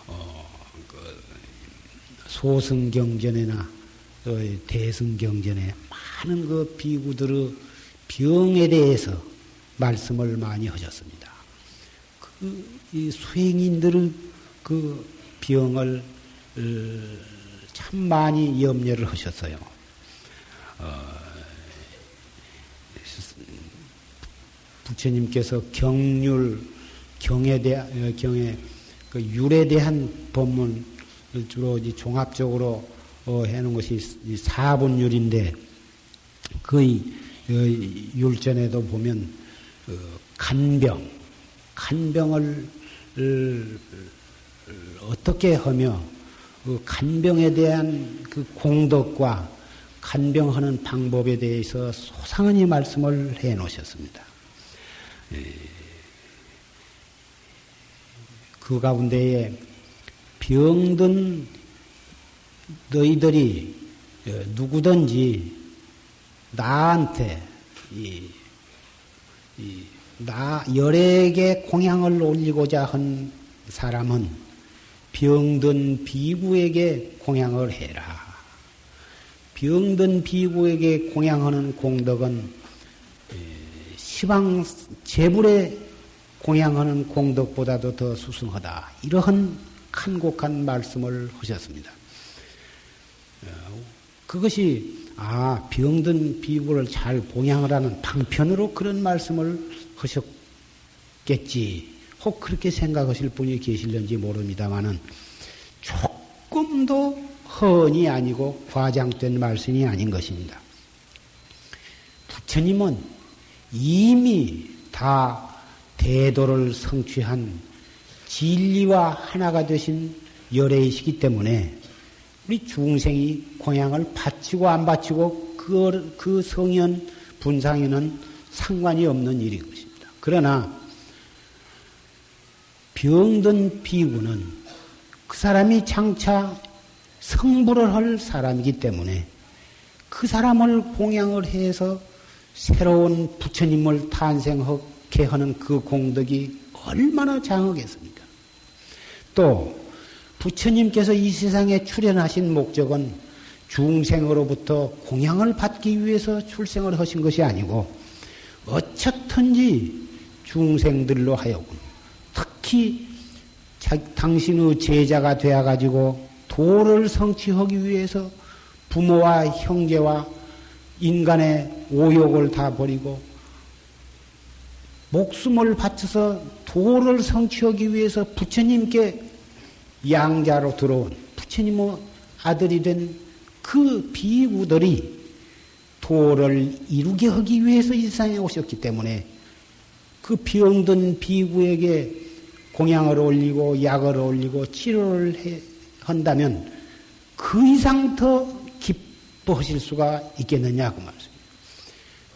어, 그 소승경전에나 대승경전에 많은 그 비구들의 병에 대해서 말씀을 많이 하셨습니다. 그 수행인들의 그 병을 어, 참 많이 염려를 하셨어요. 어, 부처님께서 경률 경에 대한 어, 경에 그 율에 대한 법문을 주로 종합적으로 어, 해놓은 것이 사분율인데 거의 어, 율전에도 보면 어, 간병, 간병을 어떻게 하며 그 간병에 대한 그 공덕과 간병하는 방법에 대해서 소상히 말씀을 해 놓으셨습니다. 예. 그 가운데에 병든 너희들이 어, 누구든지 나한테 이, 이, 나 열에게 공양을 올리고자 한 사람은 병든 비구에게 공양을 해라. 병든 비구에게 공양하는 공덕은 시방 재불에 공양하는 공덕보다도 더 수승하다. 이러한 간곡한 말씀을 하셨습니다. 그것이 아 병든 비구를 잘 공양하라는 방편으로 그런 말씀을 하셨겠지. 혹 그렇게 생각하실 분이 계실는지 모릅니다만은 조금도 허언이 아니고 과장된 말씀이 아닌 것입니다. 부처님은 이미 다 대도를 성취한 진리와 하나가 되신 열애이시기 때문에 우리 중생이 공양을 바치고 안 바치고 그, 그 성현 분상에는 상관이 없는 일인 것입니다. 그러나 병든 비구는 그 사람이 장차 성불을 할 사람이기 때문에 그 사람을 공양을 해서 새로운 부처님을 탄생하 게 하는 그 공덕이 얼마나 장하겠습니까? 또 부처님께서 이 세상에 출현하신 목적은 중생으로부터 공양을 받기 위해서 출생을 하신 것이 아니고 어쨌든지 중생들로 하여금 특히 당신의 제자가 되어 가지고 도를 성취하기 위해서 부모와 형제와 인간의 오욕을 다 버리고 목숨을 바쳐서 도를 성취하기 위해서 부처님께 양자로 들어온 부처님의 아들이 된 그 비구들이 도를 이루게 하기 위해서 이 세상에 오셨기 때문에 그 병든 비구에게 공양을 올리고 약을 올리고 치료를 해, 한다면 그 이상 더 기뻐하실 수가 있겠느냐 그 말씀.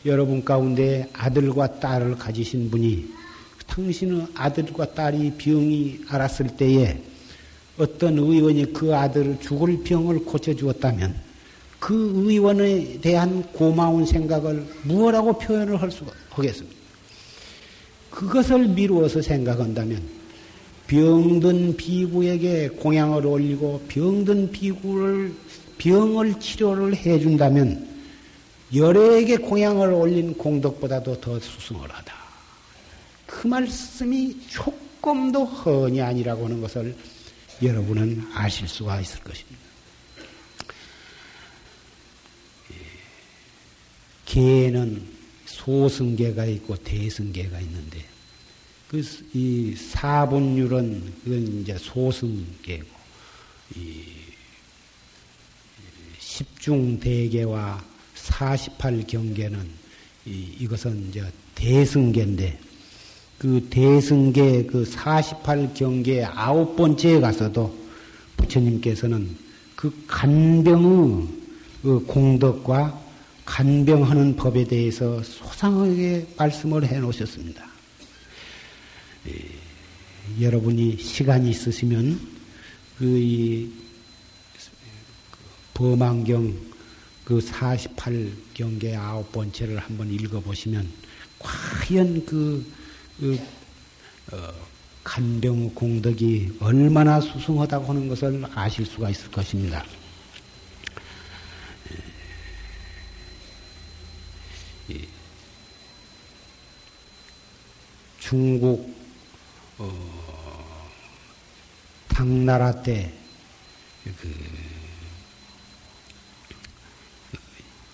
여러분 가운데 아들과 딸을 가지신 분이 당신의 아들과 딸이 병이 알았을 때에 어떤 의원이 그 아들 죽을 병을 고쳐주었다면 그 의원에 대한 고마운 생각을 무엇라고 표현을 할 수가 하겠습니까? 그것을 미루어서 생각한다면 병든 비구에게 공양을 올리고 병든 비구를 병을 치료를 해준다면 열에게 공양을 올린 공덕보다도 더 수승을 하다. 그 말씀이 조금도 헌이 아니라고 하는 것을 여러분은 아실 수가 있을 것입니다. 개는 소승계가 있고 대승계가 있는데 그 이 사분율은 그건 이제 소승계고 이 십중대계와 48경계는 이, 이것은 이제 대승계인데 그 대승계 그 48경계 아홉 번째에 가서도 부처님께서는 그 간병의 그 공덕과 간병하는 법에 대해서 소상하게 말씀을 해 놓으셨습니다. 예, 여러분이 시간이 있으시면 그이 범안경 그 48경계 아홉 번째를 한번 읽어보시면 과연 그, 그 어, 간병 공덕이 얼마나 수승하다고 하는 것을 아실 수가 있을 것입니다. 중국 어, 당나라 때그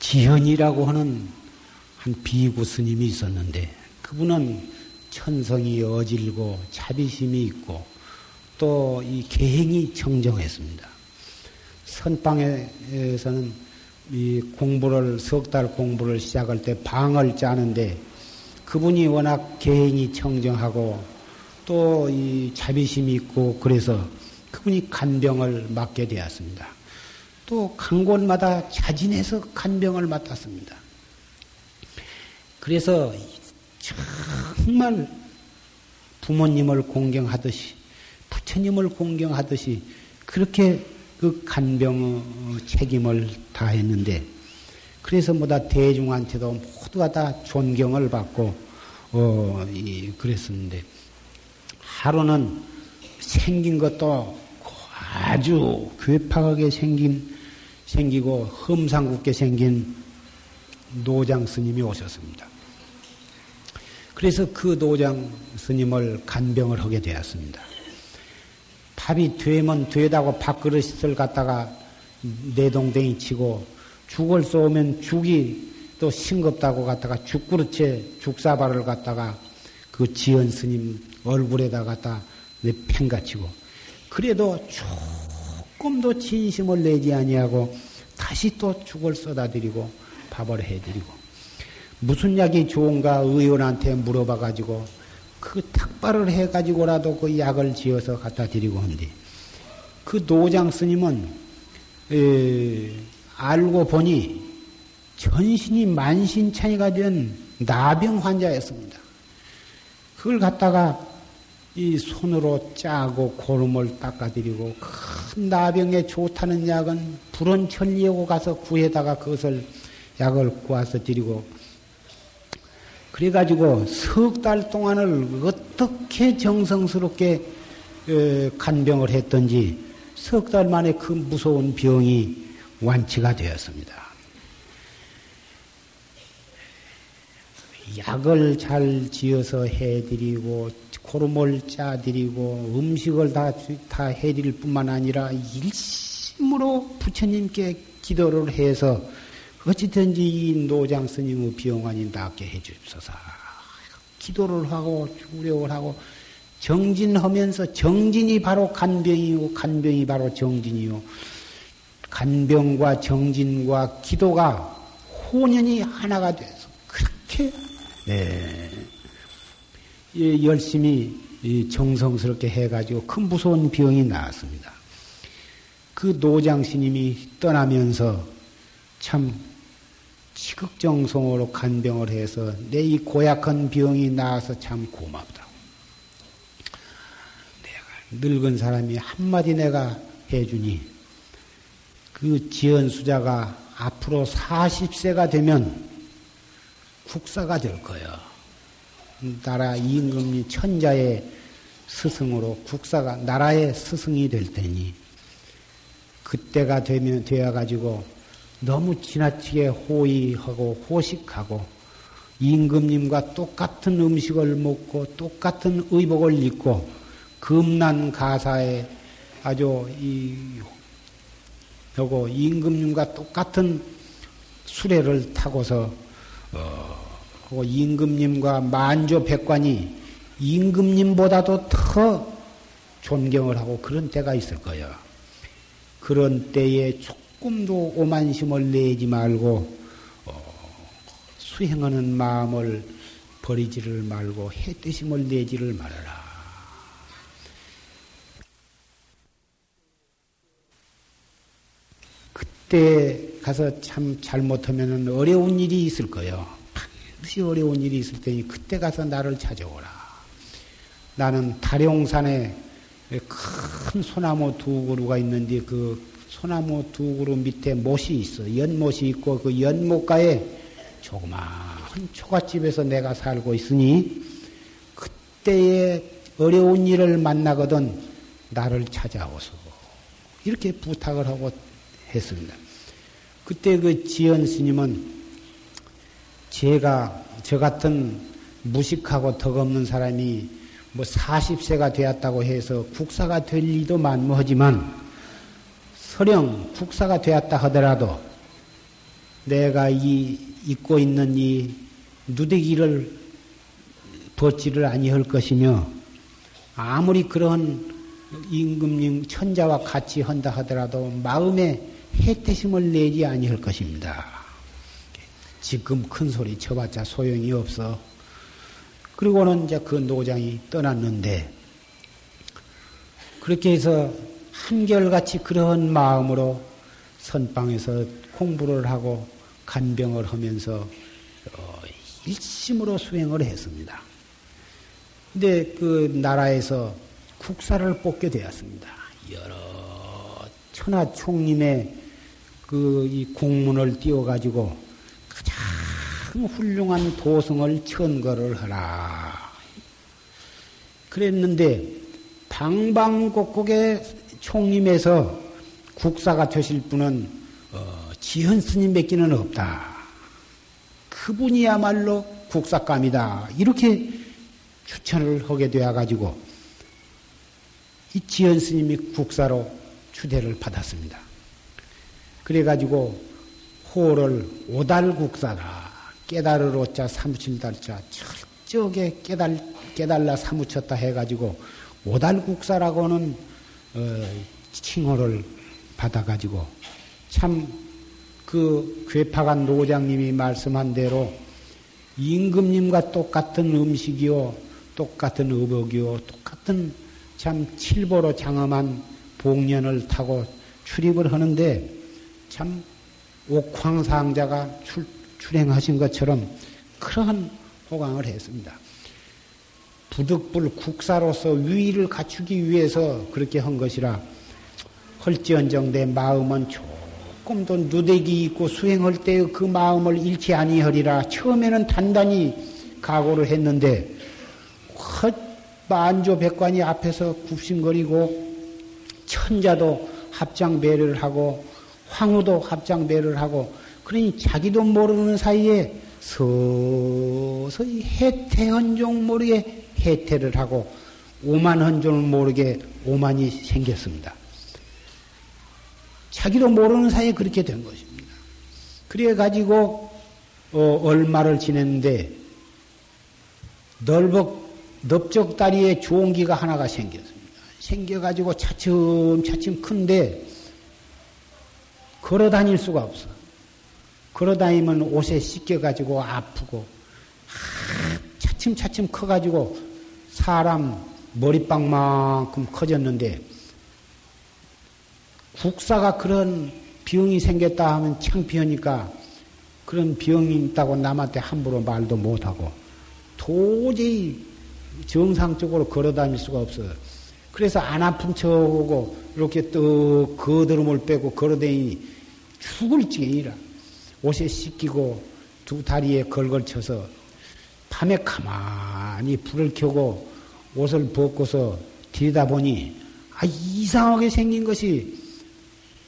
지현이라고 하는 한 비구 스님이 있었는데 그분은 천성이 어질고 자비심이 있고 또 이 계행이 청정했습니다. 선방에서는 이 공부를 석 달 공부를 시작할 때 방을 짜는데 그분이 워낙 계행이 청정하고 또 이 자비심이 있고 그래서 그분이 간병을 맡게 되었습니다. 또 간 곳마다 자진해서 간병을 맡았습니다. 그래서 정말 부모님을 공경하듯이 부처님을 공경하듯이 그렇게 그 간병 책임을 다했는데 그래서 뭐다 대중한테도 모두가 다 존경을 받고 어, 이, 그랬었는데 하루는 생긴 것도 아주 괴팍하게 생긴 생기고 험상궂게 생긴 노장 스님이 오셨습니다. 그래서 그 노장 스님을 간병을 하게 되었습니다. 밥이 되면 되다고 밥그릇을 갖다가 내동댕이 치고 죽을 쏘면 죽이 또 싱겁다고 갖다가 죽그릇에 죽사발을 갖다가 그 지연 스님 얼굴에다 갖다 내팽가치고 그래도 조금도 진심을 내지 아니하고 다시 또 죽을 쏟아드리고 밥을 해드리고 무슨 약이 좋은가 의원한테 물어봐 가지고 그 탁발을 해 가지고라도 그 약을 지어서 갖다 드리고 한데 그 노장 스님은 에, 알고 보니 전신이 만신창이가 된 나병 환자였습니다. 그걸 갖다가 이 손으로 짜고 고름을 닦아드리고 큰 나병에 좋다는 약은 불은 천리하고 가서 구해다가 그것을 약을 구워서 드리고 그래가지고 석 달 동안을 어떻게 정성스럽게 간병을 했던지 석 달 만에 그 무서운 병이 완치가 되었습니다. 약을 잘 지어서 해드리고 고름을 짜드리고 음식을 다, 다 해드릴 뿐만 아니라 일심으로 부처님께 기도를 해서 어찌든지 이 노장 스님의 비용안이 낫게 해주옵소서. 기도를 하고 주력을 하고 정진하면서 정진이 바로 간병이고 간병이 바로 정진이요. 간병과 정진과 기도가 혼연이 하나가 돼서 그렇게 예, 예, 열심히 정성스럽게 해가지고 큰 무서운 병이 나왔습니다. 그 노장 스님이 떠나면서 참 치극정성으로 간병을 해서 내 이 고약한 병이 나아서 참 고맙다. 내가 늙은 사람이 한마디 내가 해주니 그 지연수자가 앞으로 40세가 되면 국사가 될 거야. 나라 임금이 천자의 스승으로 국사가 나라의 스승이 될 테니 그때가 되면 되어 가지고 너무 지나치게 호의하고 호식하고 임금님과 똑같은 음식을 먹고 똑같은 의복을 입고 금난 가사에 아주 이 요거 임금님과 똑같은 수레를 타고서 어, 임금님과 만조 백관이 임금님보다도 더 존경을 하고 그런 때가 있을 거야. 그런 때에 조금도 오만심을 내지 말고 어, 수행하는 마음을 버리지를 말고 해뜻심을 내지를 말아라. 그때 가서 참 잘못하면 어려운 일이 있을 거예요. 반드시 어려운 일이 있을 테니 그때 가서 나를 찾아오라. 나는 다룡산에 큰 소나무 두 그루가 있는데 그 소나무 두 그루 밑에 못이 있어. 연못이 있고 그 연못가에 조그마한 초가집에서 내가 살고 있으니 그때에 어려운 일을 만나거든 나를 찾아오소. 이렇게 부탁을 하고 했습니다. 그때 그 지연 스님은 제가 저 같은 무식하고 덕없는 사람이 뭐 40세가 되었다고 해서 국사가 될 리도 만무하지만 설령 국사가 되었다 하더라도 내가 이 입고 있는 이 누대기를 벗지를 아니할 것이며 아무리 그런 임금님 천자와 같이 한다 하더라도 마음에 해태심을 내지 아니할 것입니다. 지금 큰 소리 쳐봤자 소용이 없어. 그리고는 이제 그 노장이 떠났는데 그렇게 해서 한결같이 그런 마음으로 선방에서 공부를 하고 간병을 하면서 어, 일심으로 수행을 했습니다. 근데 그 나라에서 국사를 뽑게 되었습니다. 여러 천하 총림의 그이 공문을 띄워가지고 가장 훌륭한 도성을 천거를 하라. 그랬는데 방방곡곡의 총림에서 국사가 되실 분은 어, 지현 스님밖에는 없다. 그분이야말로 국사감이다. 이렇게 추천을 하게 되어 가지고 이 지현 스님이 국사로 추대를 받았습니다. 그래 가지고 호를 오달국사다. 깨달을 오자 사무칠 달자 철저하게 깨달, 깨달라 사무쳤다 해가지고 오달국사라고는 어, 칭호를 받아가지고 참 그 괴파간 노장님이 말씀한 대로 임금님과 똑같은 음식이요, 똑같은 의복이요, 똑같은 참 칠보로 장엄한 복년을 타고 출입을 하는데 참 옥황상자가 출, 출행하신 것처럼 그러한 호강을 했습니다. 부득불 국사로서 위위를 갖추기 위해서 그렇게 한 것이라 헐지언정 내 마음은 조금도 누대기 있고 수행할 때 그 마음을 잃지 아니하리라 처음에는 단단히 각오를 했는데 만조백관이 앞에서 굽신거리고 천자도 합장 배를 하고 황후도 합장배를 하고 그러니 자기도 모르는 사이에 서서히 해태헌종 모르게 해태를 하고 오만헌종을 모르게 오만이 생겼습니다. 자기도 모르는 사이에 그렇게 된 것입니다. 그래 가지고 어, 얼마를 지냈는데 넓적 넓적 다리에 좋은기가 하나가 생겼습니다. 생겨가지고 차츰차츰 큰데 걸어 다닐 수가 없어. 걸어 다니면 옷에 씻겨가지고 아프고, 차츰차츰 커가지고 사람 머리빵만큼 커졌는데, 국사가 그런 병이 생겼다 하면 창피하니까 그런 병이 있다고 남한테 함부로 말도 못하고 도저히 정상적으로 걸어 다닐 수가 없어요. 그래서 안 아픈 척하고 이렇게 또 거드름을 빼고 걸어 다니니 죽을 지경이라. 옷에 씻기고 두 다리에 걸걸 쳐서 밤에 가만히 불을 켜고 옷을 벗고서 들여다보니 아, 이상하게 생긴 것이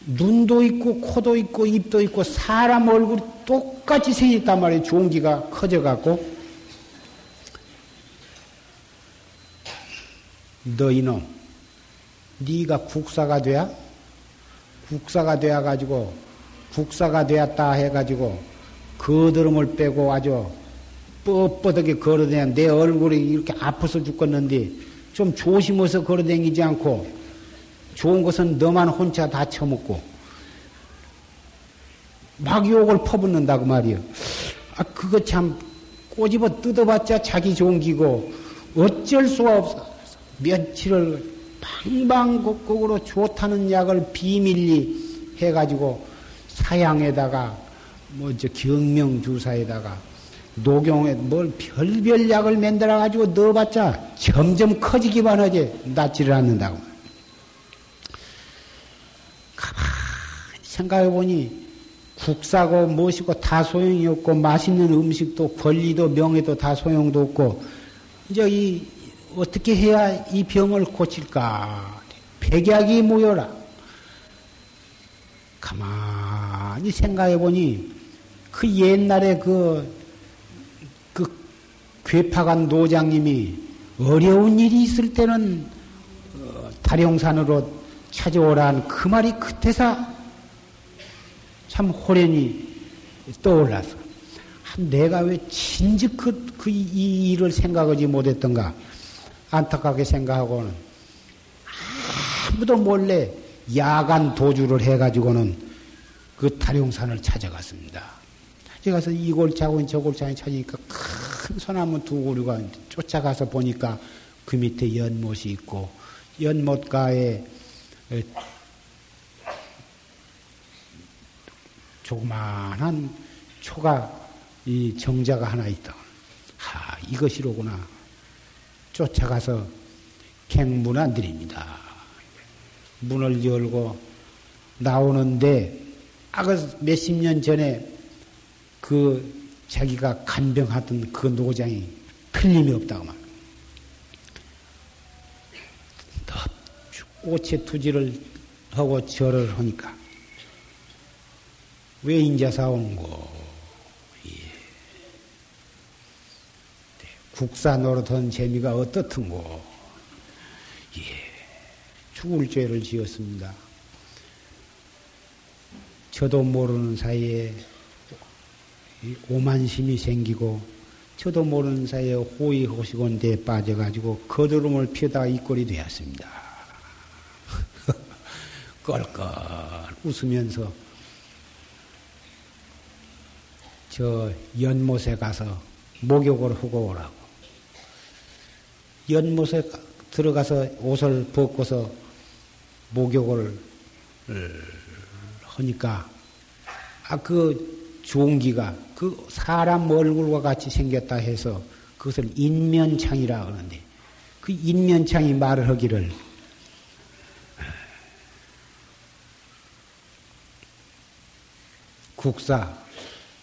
눈도 있고 코도 있고 입도 있고 사람 얼굴이 똑같이 생겼단 말이에요. 종기가 커져갖고 너 이놈 네가 국사가 돼야 국사가 되어 가지고 국사가 되었다 해가지고 거드름을 빼고 아주 뻣뻣하게 걸어다녀 내 얼굴이 이렇게 아파서 죽겠는데 좀 조심해서 걸어다니지 않고 좋은 것은 너만 혼자 다 처먹고 막 욕을 퍼붓는다고 말이요. 아 그거 참 꼬집어 뜯어봤자 자기 좋은 기고 어쩔 수가 없어. 며칠을 방방곡곡으로 좋다는 약을 비밀리 해가지고 사양에다가 뭐저 경명 주사에다가 녹용에 뭘 별별 약을 만들어 가지고 넣어봤자 점점 커지기만 하지 낫지를 않는다고. 가만히 생각해 보니 국사고 무엇이고 다 소용이 없고 맛있는 음식도 권리도 명예도 다 소용도 없고 이제 이 어떻게 해야 이 병을 고칠까? 백약이 모여라. 가만 히 생각해 보니 그 옛날에 그, 그 괴파간 노장님이 어려운 일이 있을 때는 어, 다룡산으로 찾아오라는 그 말이 그때서 참 호련히 떠올라서 내가 왜 진즉 그, 그, 이 일을 생각하지 못했던가? 안타깝게 생각하고는 아무도 몰래 야간 도주를 해가지고는 그 타룡산을 찾아갔습니다. 찾아가서 이 골짜기 저 골짜기 찾으니까 큰 소나무 두 그루가 쫓아가서 보니까 그 밑에 연못이 있고 연못가에 조그마한 초가 이 정자가 하나 있다. 하 이것이로구나. 쫓아가서 갱문 안 드립니다. 문을 열고 나오는데 아 그 몇십 년 전에 그 자기가 간병하던 그 노장이 틀림이 없다고 말. 꽃에 투지를 하고 절을 하니까 왜 인자사 온고? 예. 국사 노릇한 재미가 어떻든고? 예. 죽을 죄를 지었습니다. 저도 모르는 사이에 오만심이 생기고 저도 모르는 사이에 호의호식원대에 빠져가지고 거드름을 피우다가 이 꼴이 되었습니다. 껄껄 웃으면서 저 연못에 가서 목욕을 하고 오라고. 연못에 들어가서 옷을 벗고서 목욕을 하니까 아 그 종기가 그 사람 얼굴과 같이 생겼다 해서 그것을 인면창이라 하는데 그 인면창이 말을 하기를 국사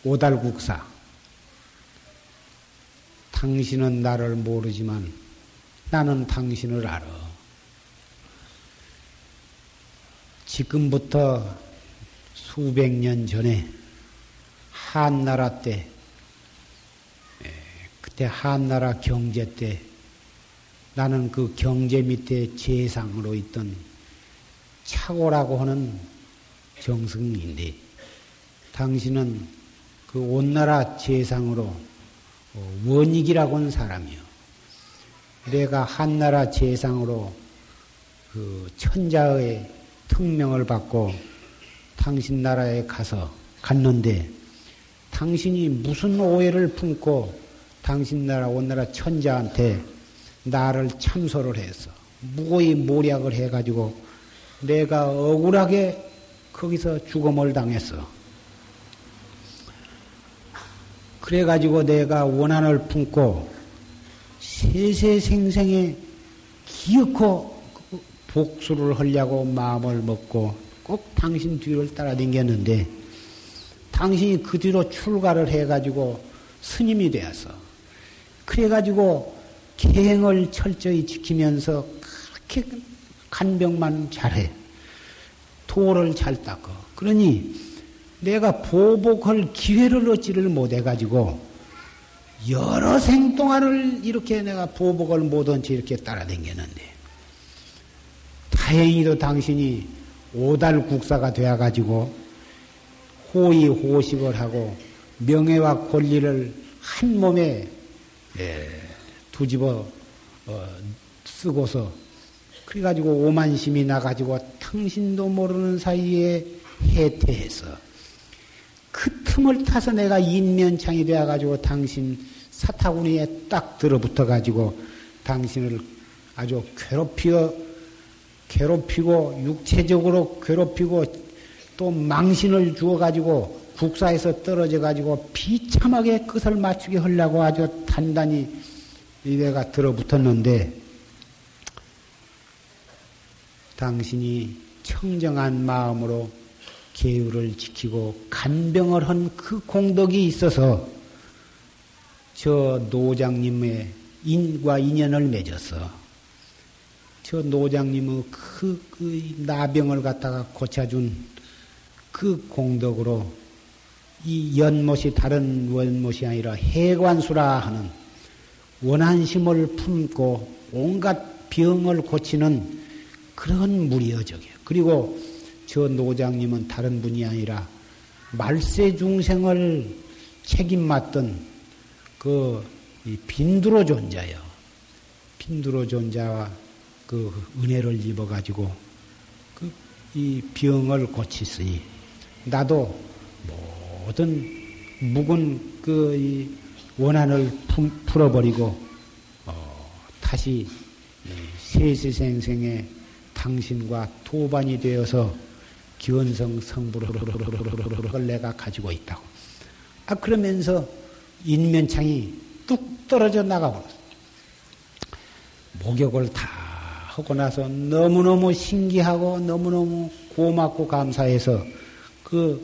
오달국사 당신은 나를 모르지만 나는 당신을 알아. 지금부터 수백 년 전에 한나라 때, 그때 한나라 경제 때 나는 그 경제 밑에 재상으로 있던 차고라고 하는 정승인데 당신은 그 온나라 재상으로 어, 원익이라고 하는 사람이요. 내가 한나라 재상으로 그 천자의 특명을 받고 당신 나라에 가서 갔는데 당신이 무슨 오해를 품고 당신 나라 온나라 천자한테 나를 참소를 해서 무고히 모략을 해가지고 내가 억울하게 거기서 죽음을 당했어. 그래가지고 내가 원한을 품고 세세생생에 기어코 복수를 하려고 마음을 먹고 꼭 당신 뒤를 따라다녔는데 당신이 그 뒤로 출가를 해가지고 스님이 되어서 그래가지고 계행을 철저히 지키면서 그렇게 간병만 잘해. 도를 잘 닦어. 그러니 내가 보복할 기회를 얻지를 못해가지고 여러 생 동안을 이렇게 내가 보복을 못한 채 이렇게 따라다녔는데 다행히도 당신이 오달 국사가 되어가지고 호의 호식을 하고 명예와 권리를 한 몸에 예, 두집어 어, 쓰고서 그래가지고 오만심이 나가지고 당신도 모르는 사이에 해태해서 그 틈을 타서 내가 인면창이 되어가지고 당신 사타구니에 딱 들어붙어가지고 당신을 아주 괴롭히어 괴롭히고 육체적으로 괴롭히고 또 망신을 주어가지고 국사에서 떨어져가지고 비참하게 끝을 맞추게 하려고 아주 단단히 이래가 들어붙었는데 당신이 청정한 마음으로 계율을 지키고 간병을 한 그 공덕이 있어서 저 노장님의 인과 인연을 맺어서 저 노장님의 그, 그 나병을 갖다가 고쳐준 그 공덕으로 이 연못이 다른 원못이 아니라 해관수라 하는 원한심을 품고 온갖 병을 고치는 그런 물이여 저게. 그리고 저 노장님은 다른 분이 아니라 말세 중생을 책임 맡던 그 빈두로 존자요. 빈두로 존자와 그 은혜를 입어가지고 그 이 병을 고치으니 나도 모든 묵은 그 원한을 풀어버리고 어, 다시 세세생생의 당신과 도반이 되어서 기원성 성부를 내가 가지고 있다고. 아, 그러면서 인면창이 뚝 떨어져 나가버렸어. 목욕을 다 하고 나서 너무너무 신기하고 너무너무 고맙고 감사해서 그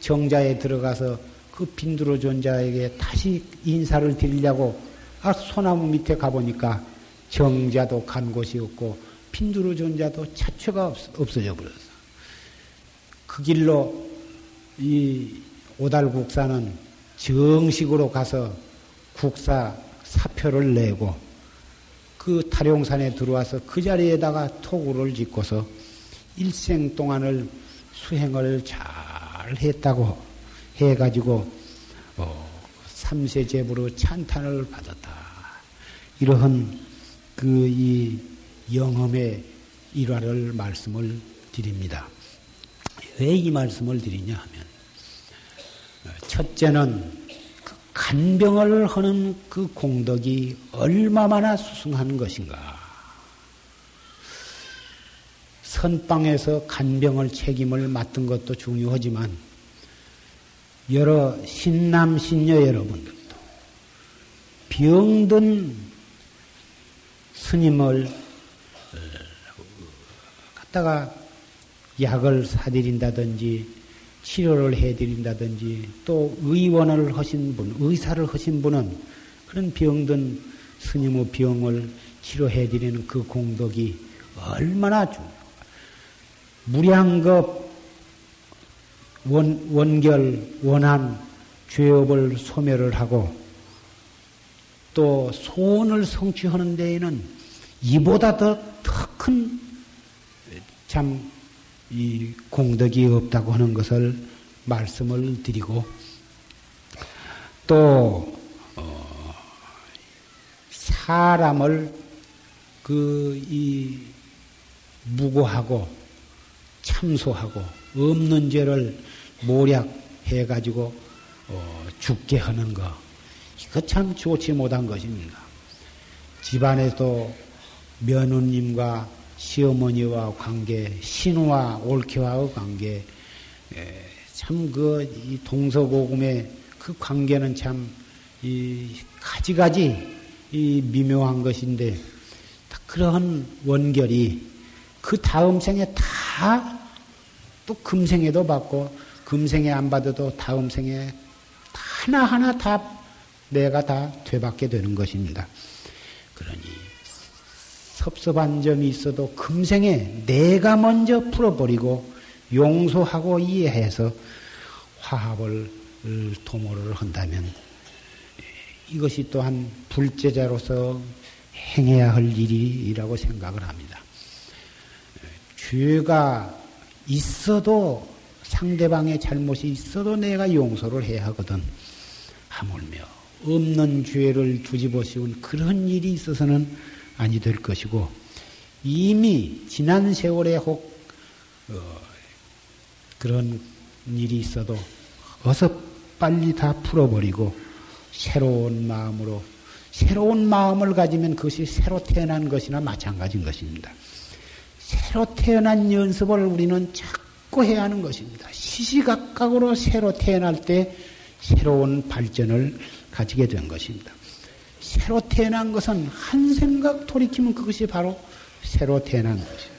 정자에 들어가서 그 빈두로 존자에게 다시 인사를 드리려고 아, 소나무 밑에 가보니까 정자도 간 곳이 없고 핀두루 존자도 자체가 없, 어져 버렸어. 그 길로 이 오달국사는 정식으로 가서 국사 사표를 내고 그 타룡산에 들어와서 그 자리에다가 토구를 짓고서 일생 동안을 수행을 잘 했다고 해가지고 어, 삼세 제부로 찬탄을 받았다. 이러한 그 이 영험의 일화를 말씀을 드립니다. 왜 이 말씀을 드리냐 하면, 첫째는 그 간병을 하는 그 공덕이 얼마나 수승한 것인가. 선방에서 간병을 책임을 맡은 것도 중요하지만, 여러 신남, 신녀 여러분들도 병든 스님을 갖다가 약을 사드린다든지 치료를 해드린다든지 또 의원을 하신 분, 의사를 하신 분은 그런 병든 스님의 병을 치료해드리는 그 공덕이 얼마나 중요한가. 무량겁 원, 원결, 원한, 죄업을 소멸을 하고 또 소원을 성취하는 데에는 이보다 더 큰 참 이 공덕이 없다고 하는 것을 말씀을 드리고 또 어, 사람을 그 이 무고하고 참소하고 없는 죄를 모략해 가지고 어, 죽게 하는 거 이거 참 좋지 못한 것입니다. 집안에도 며느님과 시어머니와 관계, 신우와 옳게와의 관계, 참 그 동서고금의 그 관계는 참이 가지가지 이 미묘한 것인데 그러한 원결이 그 다음 생에 다 또 금생에도 받고 금생에 안 받아도 다음 생에 하나하나 다 내가 다 되받게 되는 것입니다. 그러니 섭섭한 점이 있어도 금생에 내가 먼저 풀어버리고 용서하고 이해해서 화합을 도모를 한다면 이것이 또한 불제자로서 행해야 할 일이라고 생각을 합니다. 죄가 있어도 상대방의 잘못이 있어도 내가 용서를 해야 하거든. 하물며 없는 죄를 뒤집어 씌운 그런 일이 있어서는 아니 될 것이고 이미 지난 세월에 혹 어, 그런 일이 있어도 어서 빨리 다 풀어버리고 새로운 마음으로 새로운 마음을 가지면 그것이 새로 태어난 것이나 마찬가지인 것입니다. 새로 태어난 연습을 우리는 자꾸 해야 하는 것입니다. 시시각각으로 새로 태어날 때 새로운 발전을 가지게 된 것입니다. 새로 태어난 것은 한 생각 돌이키면 그것이 바로 새로 태어난 것이에요.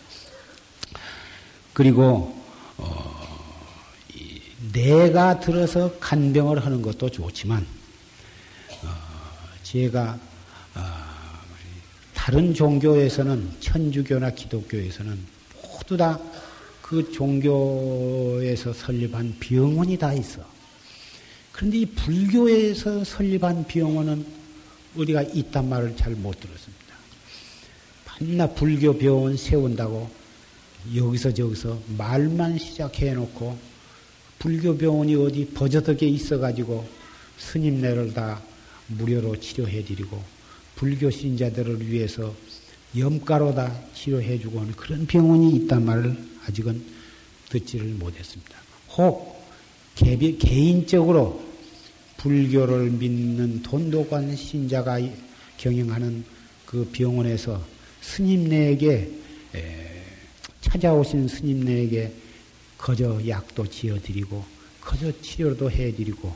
그리고 어, 내가 들어서 간병을 하는 것도 좋지만 어, 제가 어, 다른 종교에서는 천주교나 기독교에서는 모두 다 그 종교에서 설립한 병원이 다 있어. 그런데 이 불교에서 설립한 병원은 우리가 있단 말을 잘 못 들었습니다. 반나 불교 병원 세운다고 여기서 저기서 말만 시작해 놓고 불교 병원이 어디 버저덕에 있어가지고 스님네를 다 무료로 치료해 드리고 불교 신자들을 위해서 염가로 다 치료해 주고 하는 그런 병원이 있단 말을 아직은 듣지를 못했습니다. 혹 개인적으로 불교를 믿는 돈독한 신자가 경영하는 그 병원에서 스님네에게 찾아오신 스님네에게 거저 약도 지어드리고 거저 치료도 해드리고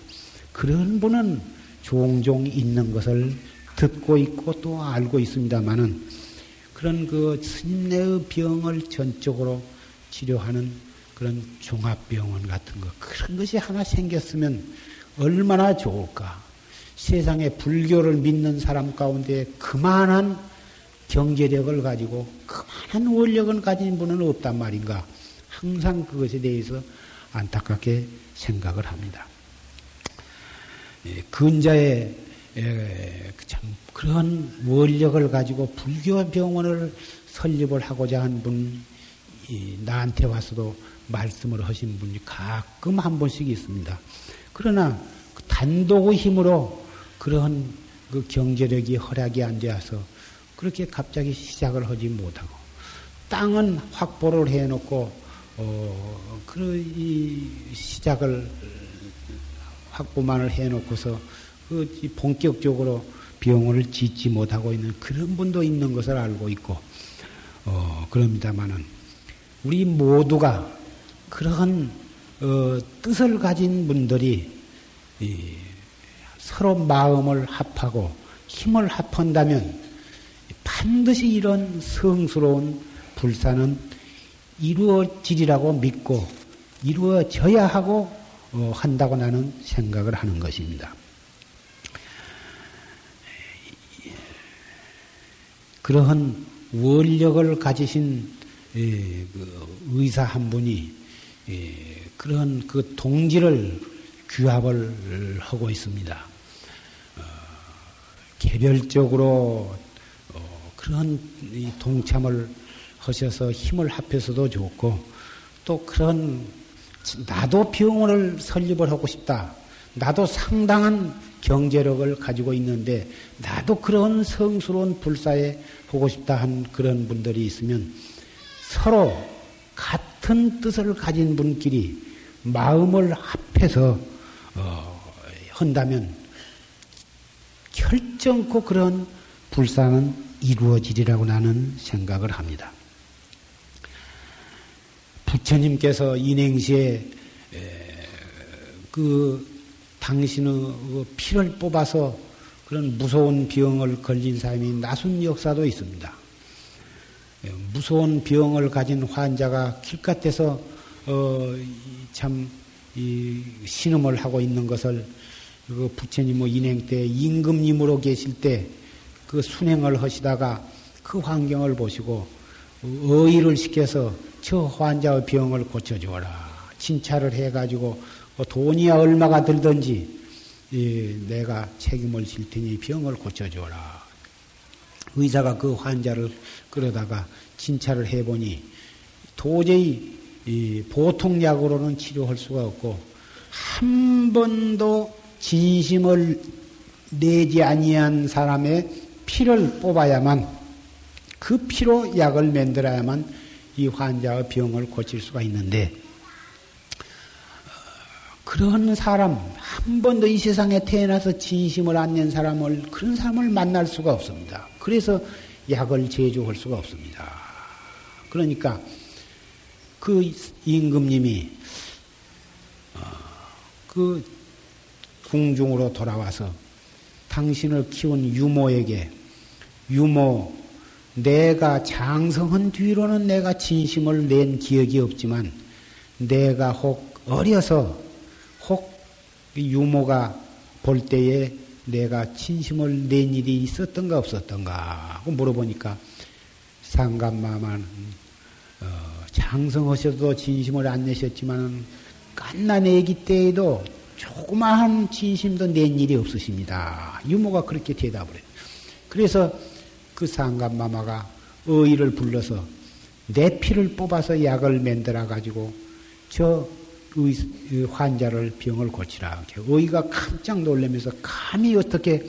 그런 분은 종종 있는 것을 듣고 있고 또 알고 있습니다만은 그런 그 스님네의 병을 전적으로 치료하는 그런 종합병원 같은 것 그런 것이 하나 생겼으면 얼마나 좋을까. 세상에 불교를 믿는 사람 가운데 그만한 경제력을 가지고 그만한 원력을 가진 분은 없단 말인가. 항상 그것에 대해서 안타깝게 생각을 합니다. 예, 근자의 예, 참 그런 원력을 가지고 불교 병원을 설립을 하고자 한 분, 나한테 와서도 말씀을 하신 분이 가끔 한 번씩 있습니다. 그러나 그 단독의 힘으로 그러한 그 경제력이 허락이 안 되어서 그렇게 갑자기 시작을 하지 못하고 땅은 확보를 해놓고 어, 그이 시작을 확보만을 해놓고서 그 본격적으로 비용을 짓지 못하고 있는 그런 분도 있는 것을 알고 있고 어, 그럽니다만은 우리 모두가 그러한 어, 뜻을 가진 분들이 이, 서로 마음을 합하고 힘을 합한다면 반드시 이런 성스러운 불사는 이루어지리라고 믿고 이루어져야 하고 어, 한다고 나는 생각을 하는 것입니다. 그러한 원력을 가지신 예, 그 의사 한 분이 예, 그런 그 동지를 규합을 하고 있습니다. 어, 개별적으로 어, 그런 동참을 하셔서 힘을 합해서도 좋고 또 그런 나도 병원을 설립을 하고 싶다. 나도 상당한 경제력을 가지고 있는데 나도 그런 성스러운 불사에 보고 싶다 한 그런 분들이 있으면 서로 같은 뜻을 가진 분끼리 마음을 합해서 어, 한다면 결정코 그런 불상은 이루어지리라고 나는 생각을 합니다. 부처님께서 인행시에 그 당신의 그 피를 뽑아서 그런 무서운 병을 걸린 사람이 나순 역사도 있습니다. 예, 무서운 병을 가진 환자가 길가에서 어, 참 신음을 하고 있는 것을 그 부처님 뭐 인행 때 임금님으로 계실 때 그 순행을 하시다가 그 환경을 보시고 의의를 시켜서 저 환자의 병을 고쳐주어라. 진찰을 해가지고 뭐 돈이야 얼마가 들든지 내가 책임을 질 테니 병을 고쳐주어라. 의사가 그 환자를 끌어다가 진찰을 해보니 도저히 보통 약으로는 치료할 수가 없고 한 번도 진심을 내지 아니한 사람의 피를 뽑아야만 그 피로 약을 만들어야만 이 환자의 병을 고칠 수가 있는데 그런 사람 한 번도 이 세상에 태어나서 진심을 안 낸 사람을 그런 사람을 만날 수가 없습니다. 그래서 약을 제조할 수가 없습니다. 그러니까 그 임금님이 어, 그 궁중으로 돌아와서 당신을 키운 유모에게 유모 내가 장성한 뒤로는 내가 진심을 낸 기억이 없지만 내가 혹 어려서 혹 유모가 볼 때에 내가 진심을 낸 일이 있었던가 없었던가 하고 물어보니까 상감마만 어, 장성하셔도 진심을 안 내셨지만 깐난 애기 때에도 조그마한 진심도 낸 일이 없으십니다. 유모가 그렇게 대답을 해요. 그래서 그 상감마마가 의의를 불러서 내 피를 뽑아서 약을 만들어 가지고 저 환자를 병을 고치라. 의의가 깜짝 놀라면서 감히 어떻게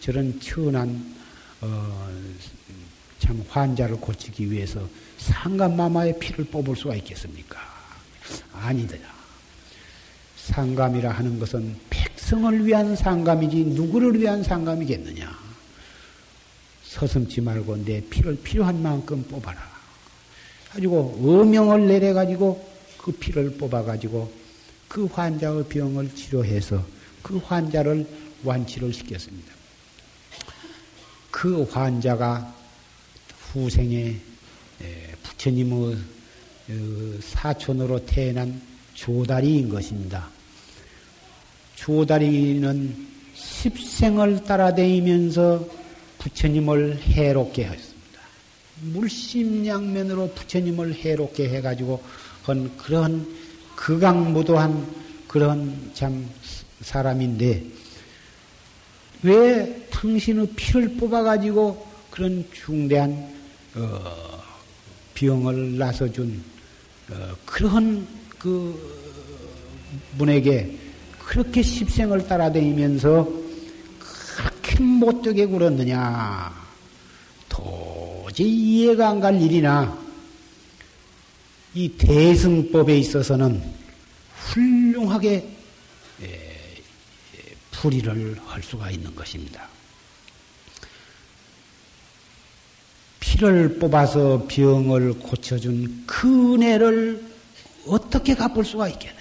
저런 천한 어, 참 환자를 고치기 위해서 상감마마의 피를 뽑을 수가 있겠습니까? 아니더라. 상감이라 하는 것은 백성을 위한 상감이지 누구를 위한 상감이겠느냐. 서슴지 말고 내 피를 필요한 만큼 뽑아라. 가지고 어명을 내려 가지고 그 피를 뽑아 가지고 그 환자의 병을 치료해서 그 환자를 완치를 시켰습니다. 그 환자가 후생에 부처님의 어, 사촌으로 태어난 조다리인 것입니다. 조다리는 십생을 따라다니면서 부처님을 해롭게 했습니다. 물심양면으로 부처님을 해롭게 해가지고 한 그런 극악무도한 그런 참 사람인데 왜 당신의 피를 뽑아가지고 그런 중대한 어, 병을 나서준 어, 그런 그 분에게 그렇게 십생을 따라다니면서 그렇게 못되게 굴었느냐 도저히 이해가 안 갈 일이나 이 대승법에 있어서는 훌륭하게 풀이를 할 수가 있는 것입니다. 피를 뽑아서 병을 고쳐준 그 은혜를 어떻게 갚을 수가 있겠느냐.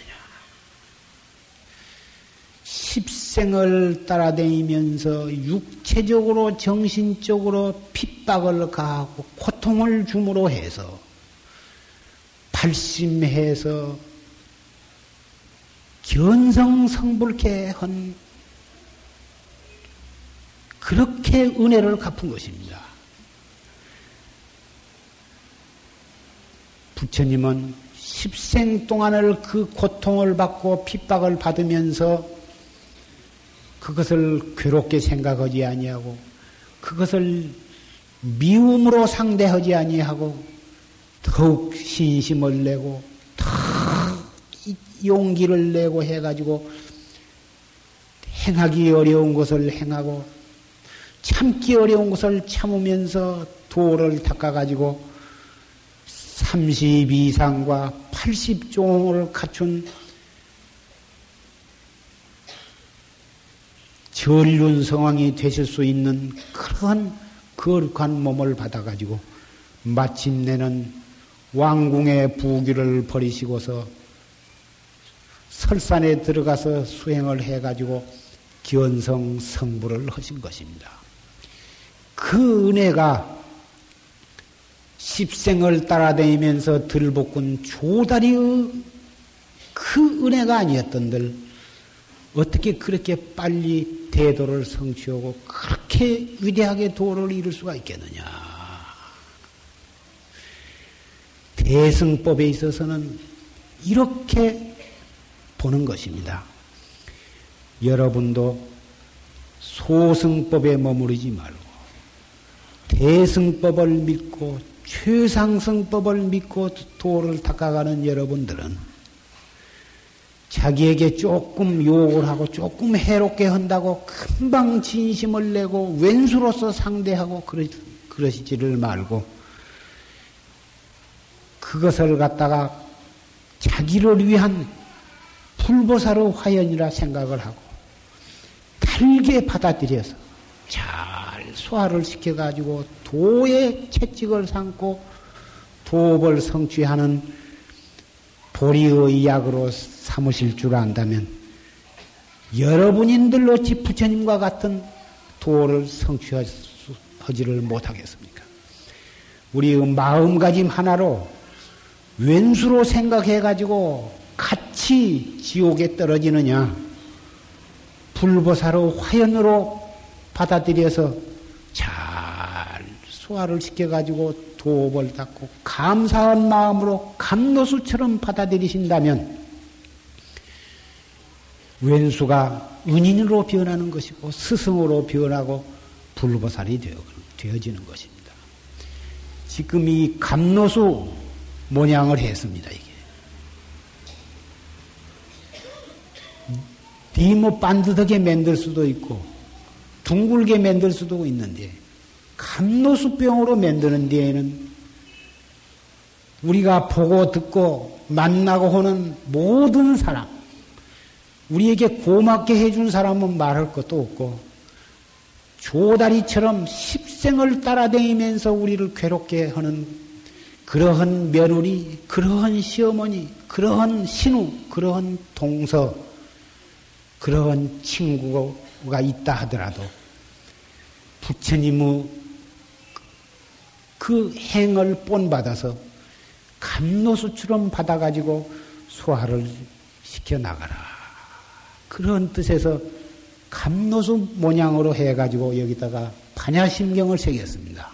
십생을 따라다니면서 육체적으로 정신적으로 핍박을 가하고 고통을 주므로 해서 발심해서 견성성불케 한 그렇게 은혜를 갚은 것입니다. 부처님은 십생 동안을 그 고통을 받고 핍박을 받으면서 그것을 괴롭게 생각하지 아니하고 그것을 미움으로 상대하지 아니하고 더욱 신심을 내고 더 용기를 내고 해가지고 행하기 어려운 것을 행하고 참기 어려운 것을 참으면서 도를 닦아가지고 30 이상과 80종을 갖춘 전륜 성왕이 되실 수 있는 그런 거룩한 몸을 받아가지고 마침내는 왕궁의 부귀를 버리시고서 설산에 들어가서 수행을 해가지고 기원성 성부를 하신 것입니다. 그 은혜가 십생을 따라다니면서 들볶은 조다리의 그 은혜가 아니었던들 어떻게 그렇게 빨리 대도를 성취하고 그렇게 위대하게 도를 이룰 수가 있겠느냐. 대승법에 있어서는 이렇게 보는 것입니다. 여러분도 소승법에 머무르지 말고 대승법을 믿고 최상승법을 믿고 도를 닦아가는 여러분들은 자기에게 조금 욕을 하고 조금 해롭게 한다고 금방 진심을 내고 왼수로서 상대하고 그러, 그러시지를 말고 그것을 갖다가 자기를 위한 불보사로 화연이라 생각을 하고 달게 받아들여서 잘 소화를 시켜가지고 도의 채찍을 삼고 도업을 성취하는 보리의 약으로 삼으실 줄 안다면 여러분인들 어찌 부처님과 같은 도를 성취하지를 못하겠습니까? 우리의 마음가짐 하나로 왼수로 생각해가지고 같이 지옥에 떨어지느냐, 불보사로 화연으로 받아들여서 잘 소화를 시켜가지고 도업을 닦고 감사한 마음으로 감노수처럼 받아들이신다면 왼수가 은인으로 변하는 것이고 스승으로 변하고 불보살이 되어지는 것입니다. 지금 이 감노수 모양을 했습니다. 이게 디모 반듯하게 만들 수도 있고 둥글게 만들 수도 있는데 감노수병으로 만드는 데에는 우리가 보고 듣고 만나고 하는 모든 사람, 우리에게 고맙게 해준 사람은 말할 것도 없고, 조다리처럼 십생을 따라다니면서 우리를 괴롭게 하는 그러한 며느리, 그러한 시어머니, 그러한 신우, 그러한 동서, 그러한 친구 가 있다 하더라도 부처님의 그 행을 본받아서 감노수처럼 받아가지고 소화를 시켜 나가라. 그런 뜻에서 감노수 모양으로 해가지고 여기다가 반야심경을 새겼습니다.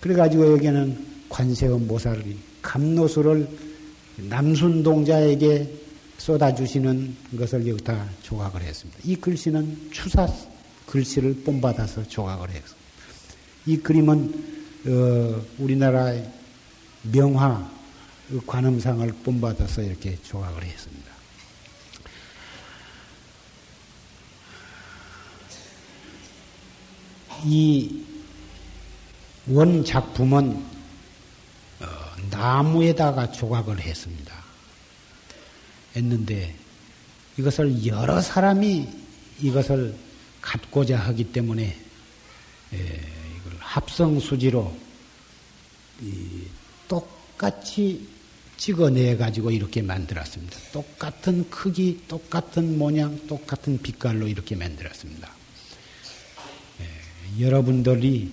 그래가지고 여기는 관세음 모살이 감노수를 남순동자에게 쏟아주시는 것을 여기다 조각을 했습니다. 이 글씨는 추사 글씨를 본받아서 조각을 했습니다. 이 그림은 어, 우리나라의 명화 관음상을 본받아서 이렇게 조각을 했습니다. 이 원 작품은 어, 나무에다가 조각을 했습니다. 했는데 이것을 여러 사람이 이것을 갖고자 하기 때문에 예, 합성 수지로 똑같이 찍어내 가지고 이렇게 만들었습니다. 똑같은 크기, 똑같은 모양, 똑같은 빛깔로 이렇게 만들었습니다. 예, 여러분들이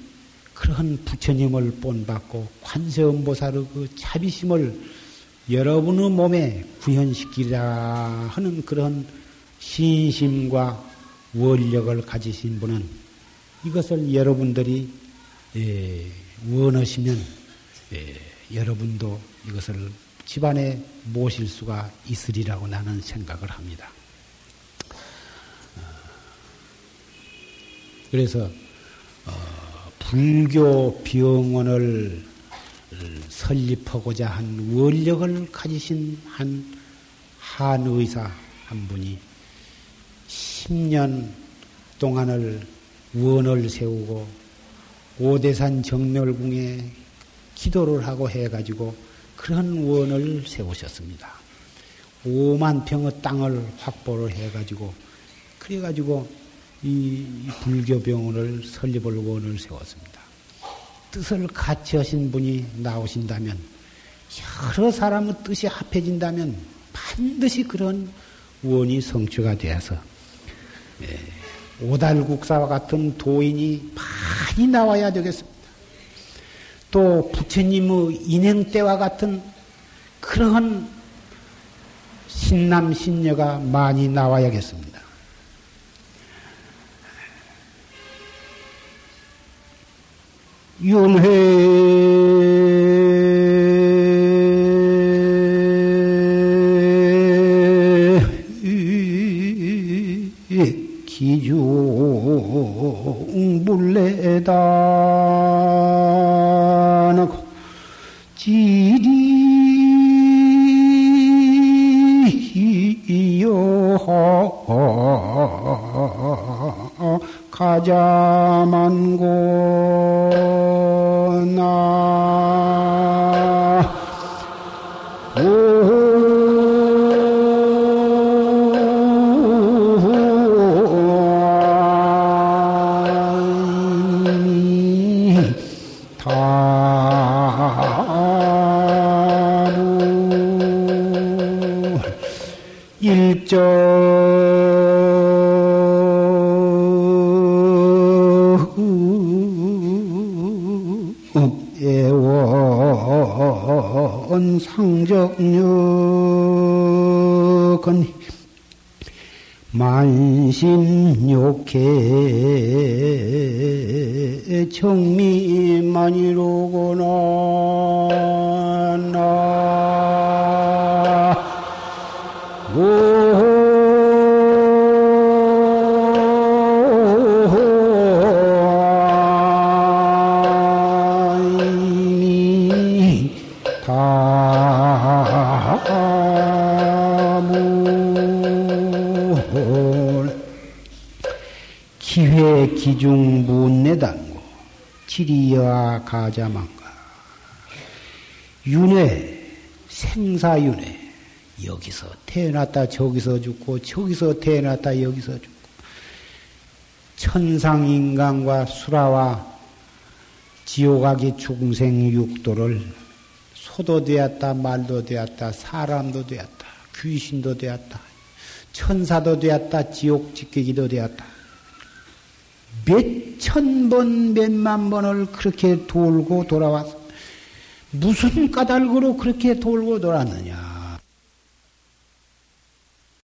그런 부처님을 본받고 관세음보살의 그 자비심을 여러분의 몸에 구현시키라 하는 그런 신심과 원력을 가지신 분은 이것을 여러분들이 예, 원하시면 예, 여러분도 이것을 집안에 모실 수가 있으리라고 나는 생각을 합니다. 어, 그래서 어, 불교 병원을 설립하고자 한 원력을 가지신 한 한 의사 한 분이 10년 동안을 원을 세우고 오대산 정멸궁에 기도를 하고 해가지고 그런 원을 세우셨습니다. 5만 평의 땅을 확보를 해가지고 그래가지고 이 불교병원을 설립을 원을 세웠습니다. 뜻을 같이 하신 분이 나오신다면 여러 사람의 뜻이 합해진다면 반드시 그런 원이 성취가 되어서 예, 오달국사와 같은 도인이 많이 나와야 되겠습니다. 또 부처님의 인행 때와 같은 그러한 신남 신녀가 많이 나와야겠습니다. 윤회. 기중 가자망가. 윤회 생사윤회. 여기서 태어났다 저기서 죽고 저기서 태어났다 여기서 죽고. 천상인간과 수라와 지옥하기 중생 육도를 소도 되었다 말도 되었다 사람도 되었다 귀신도 되었다 천사도 되었다 지옥 지키기도 되었다 몇 천 번, 몇만 번을 그렇게 돌고 돌아왔어. 무슨 까닭으로 그렇게 돌고 돌았느냐?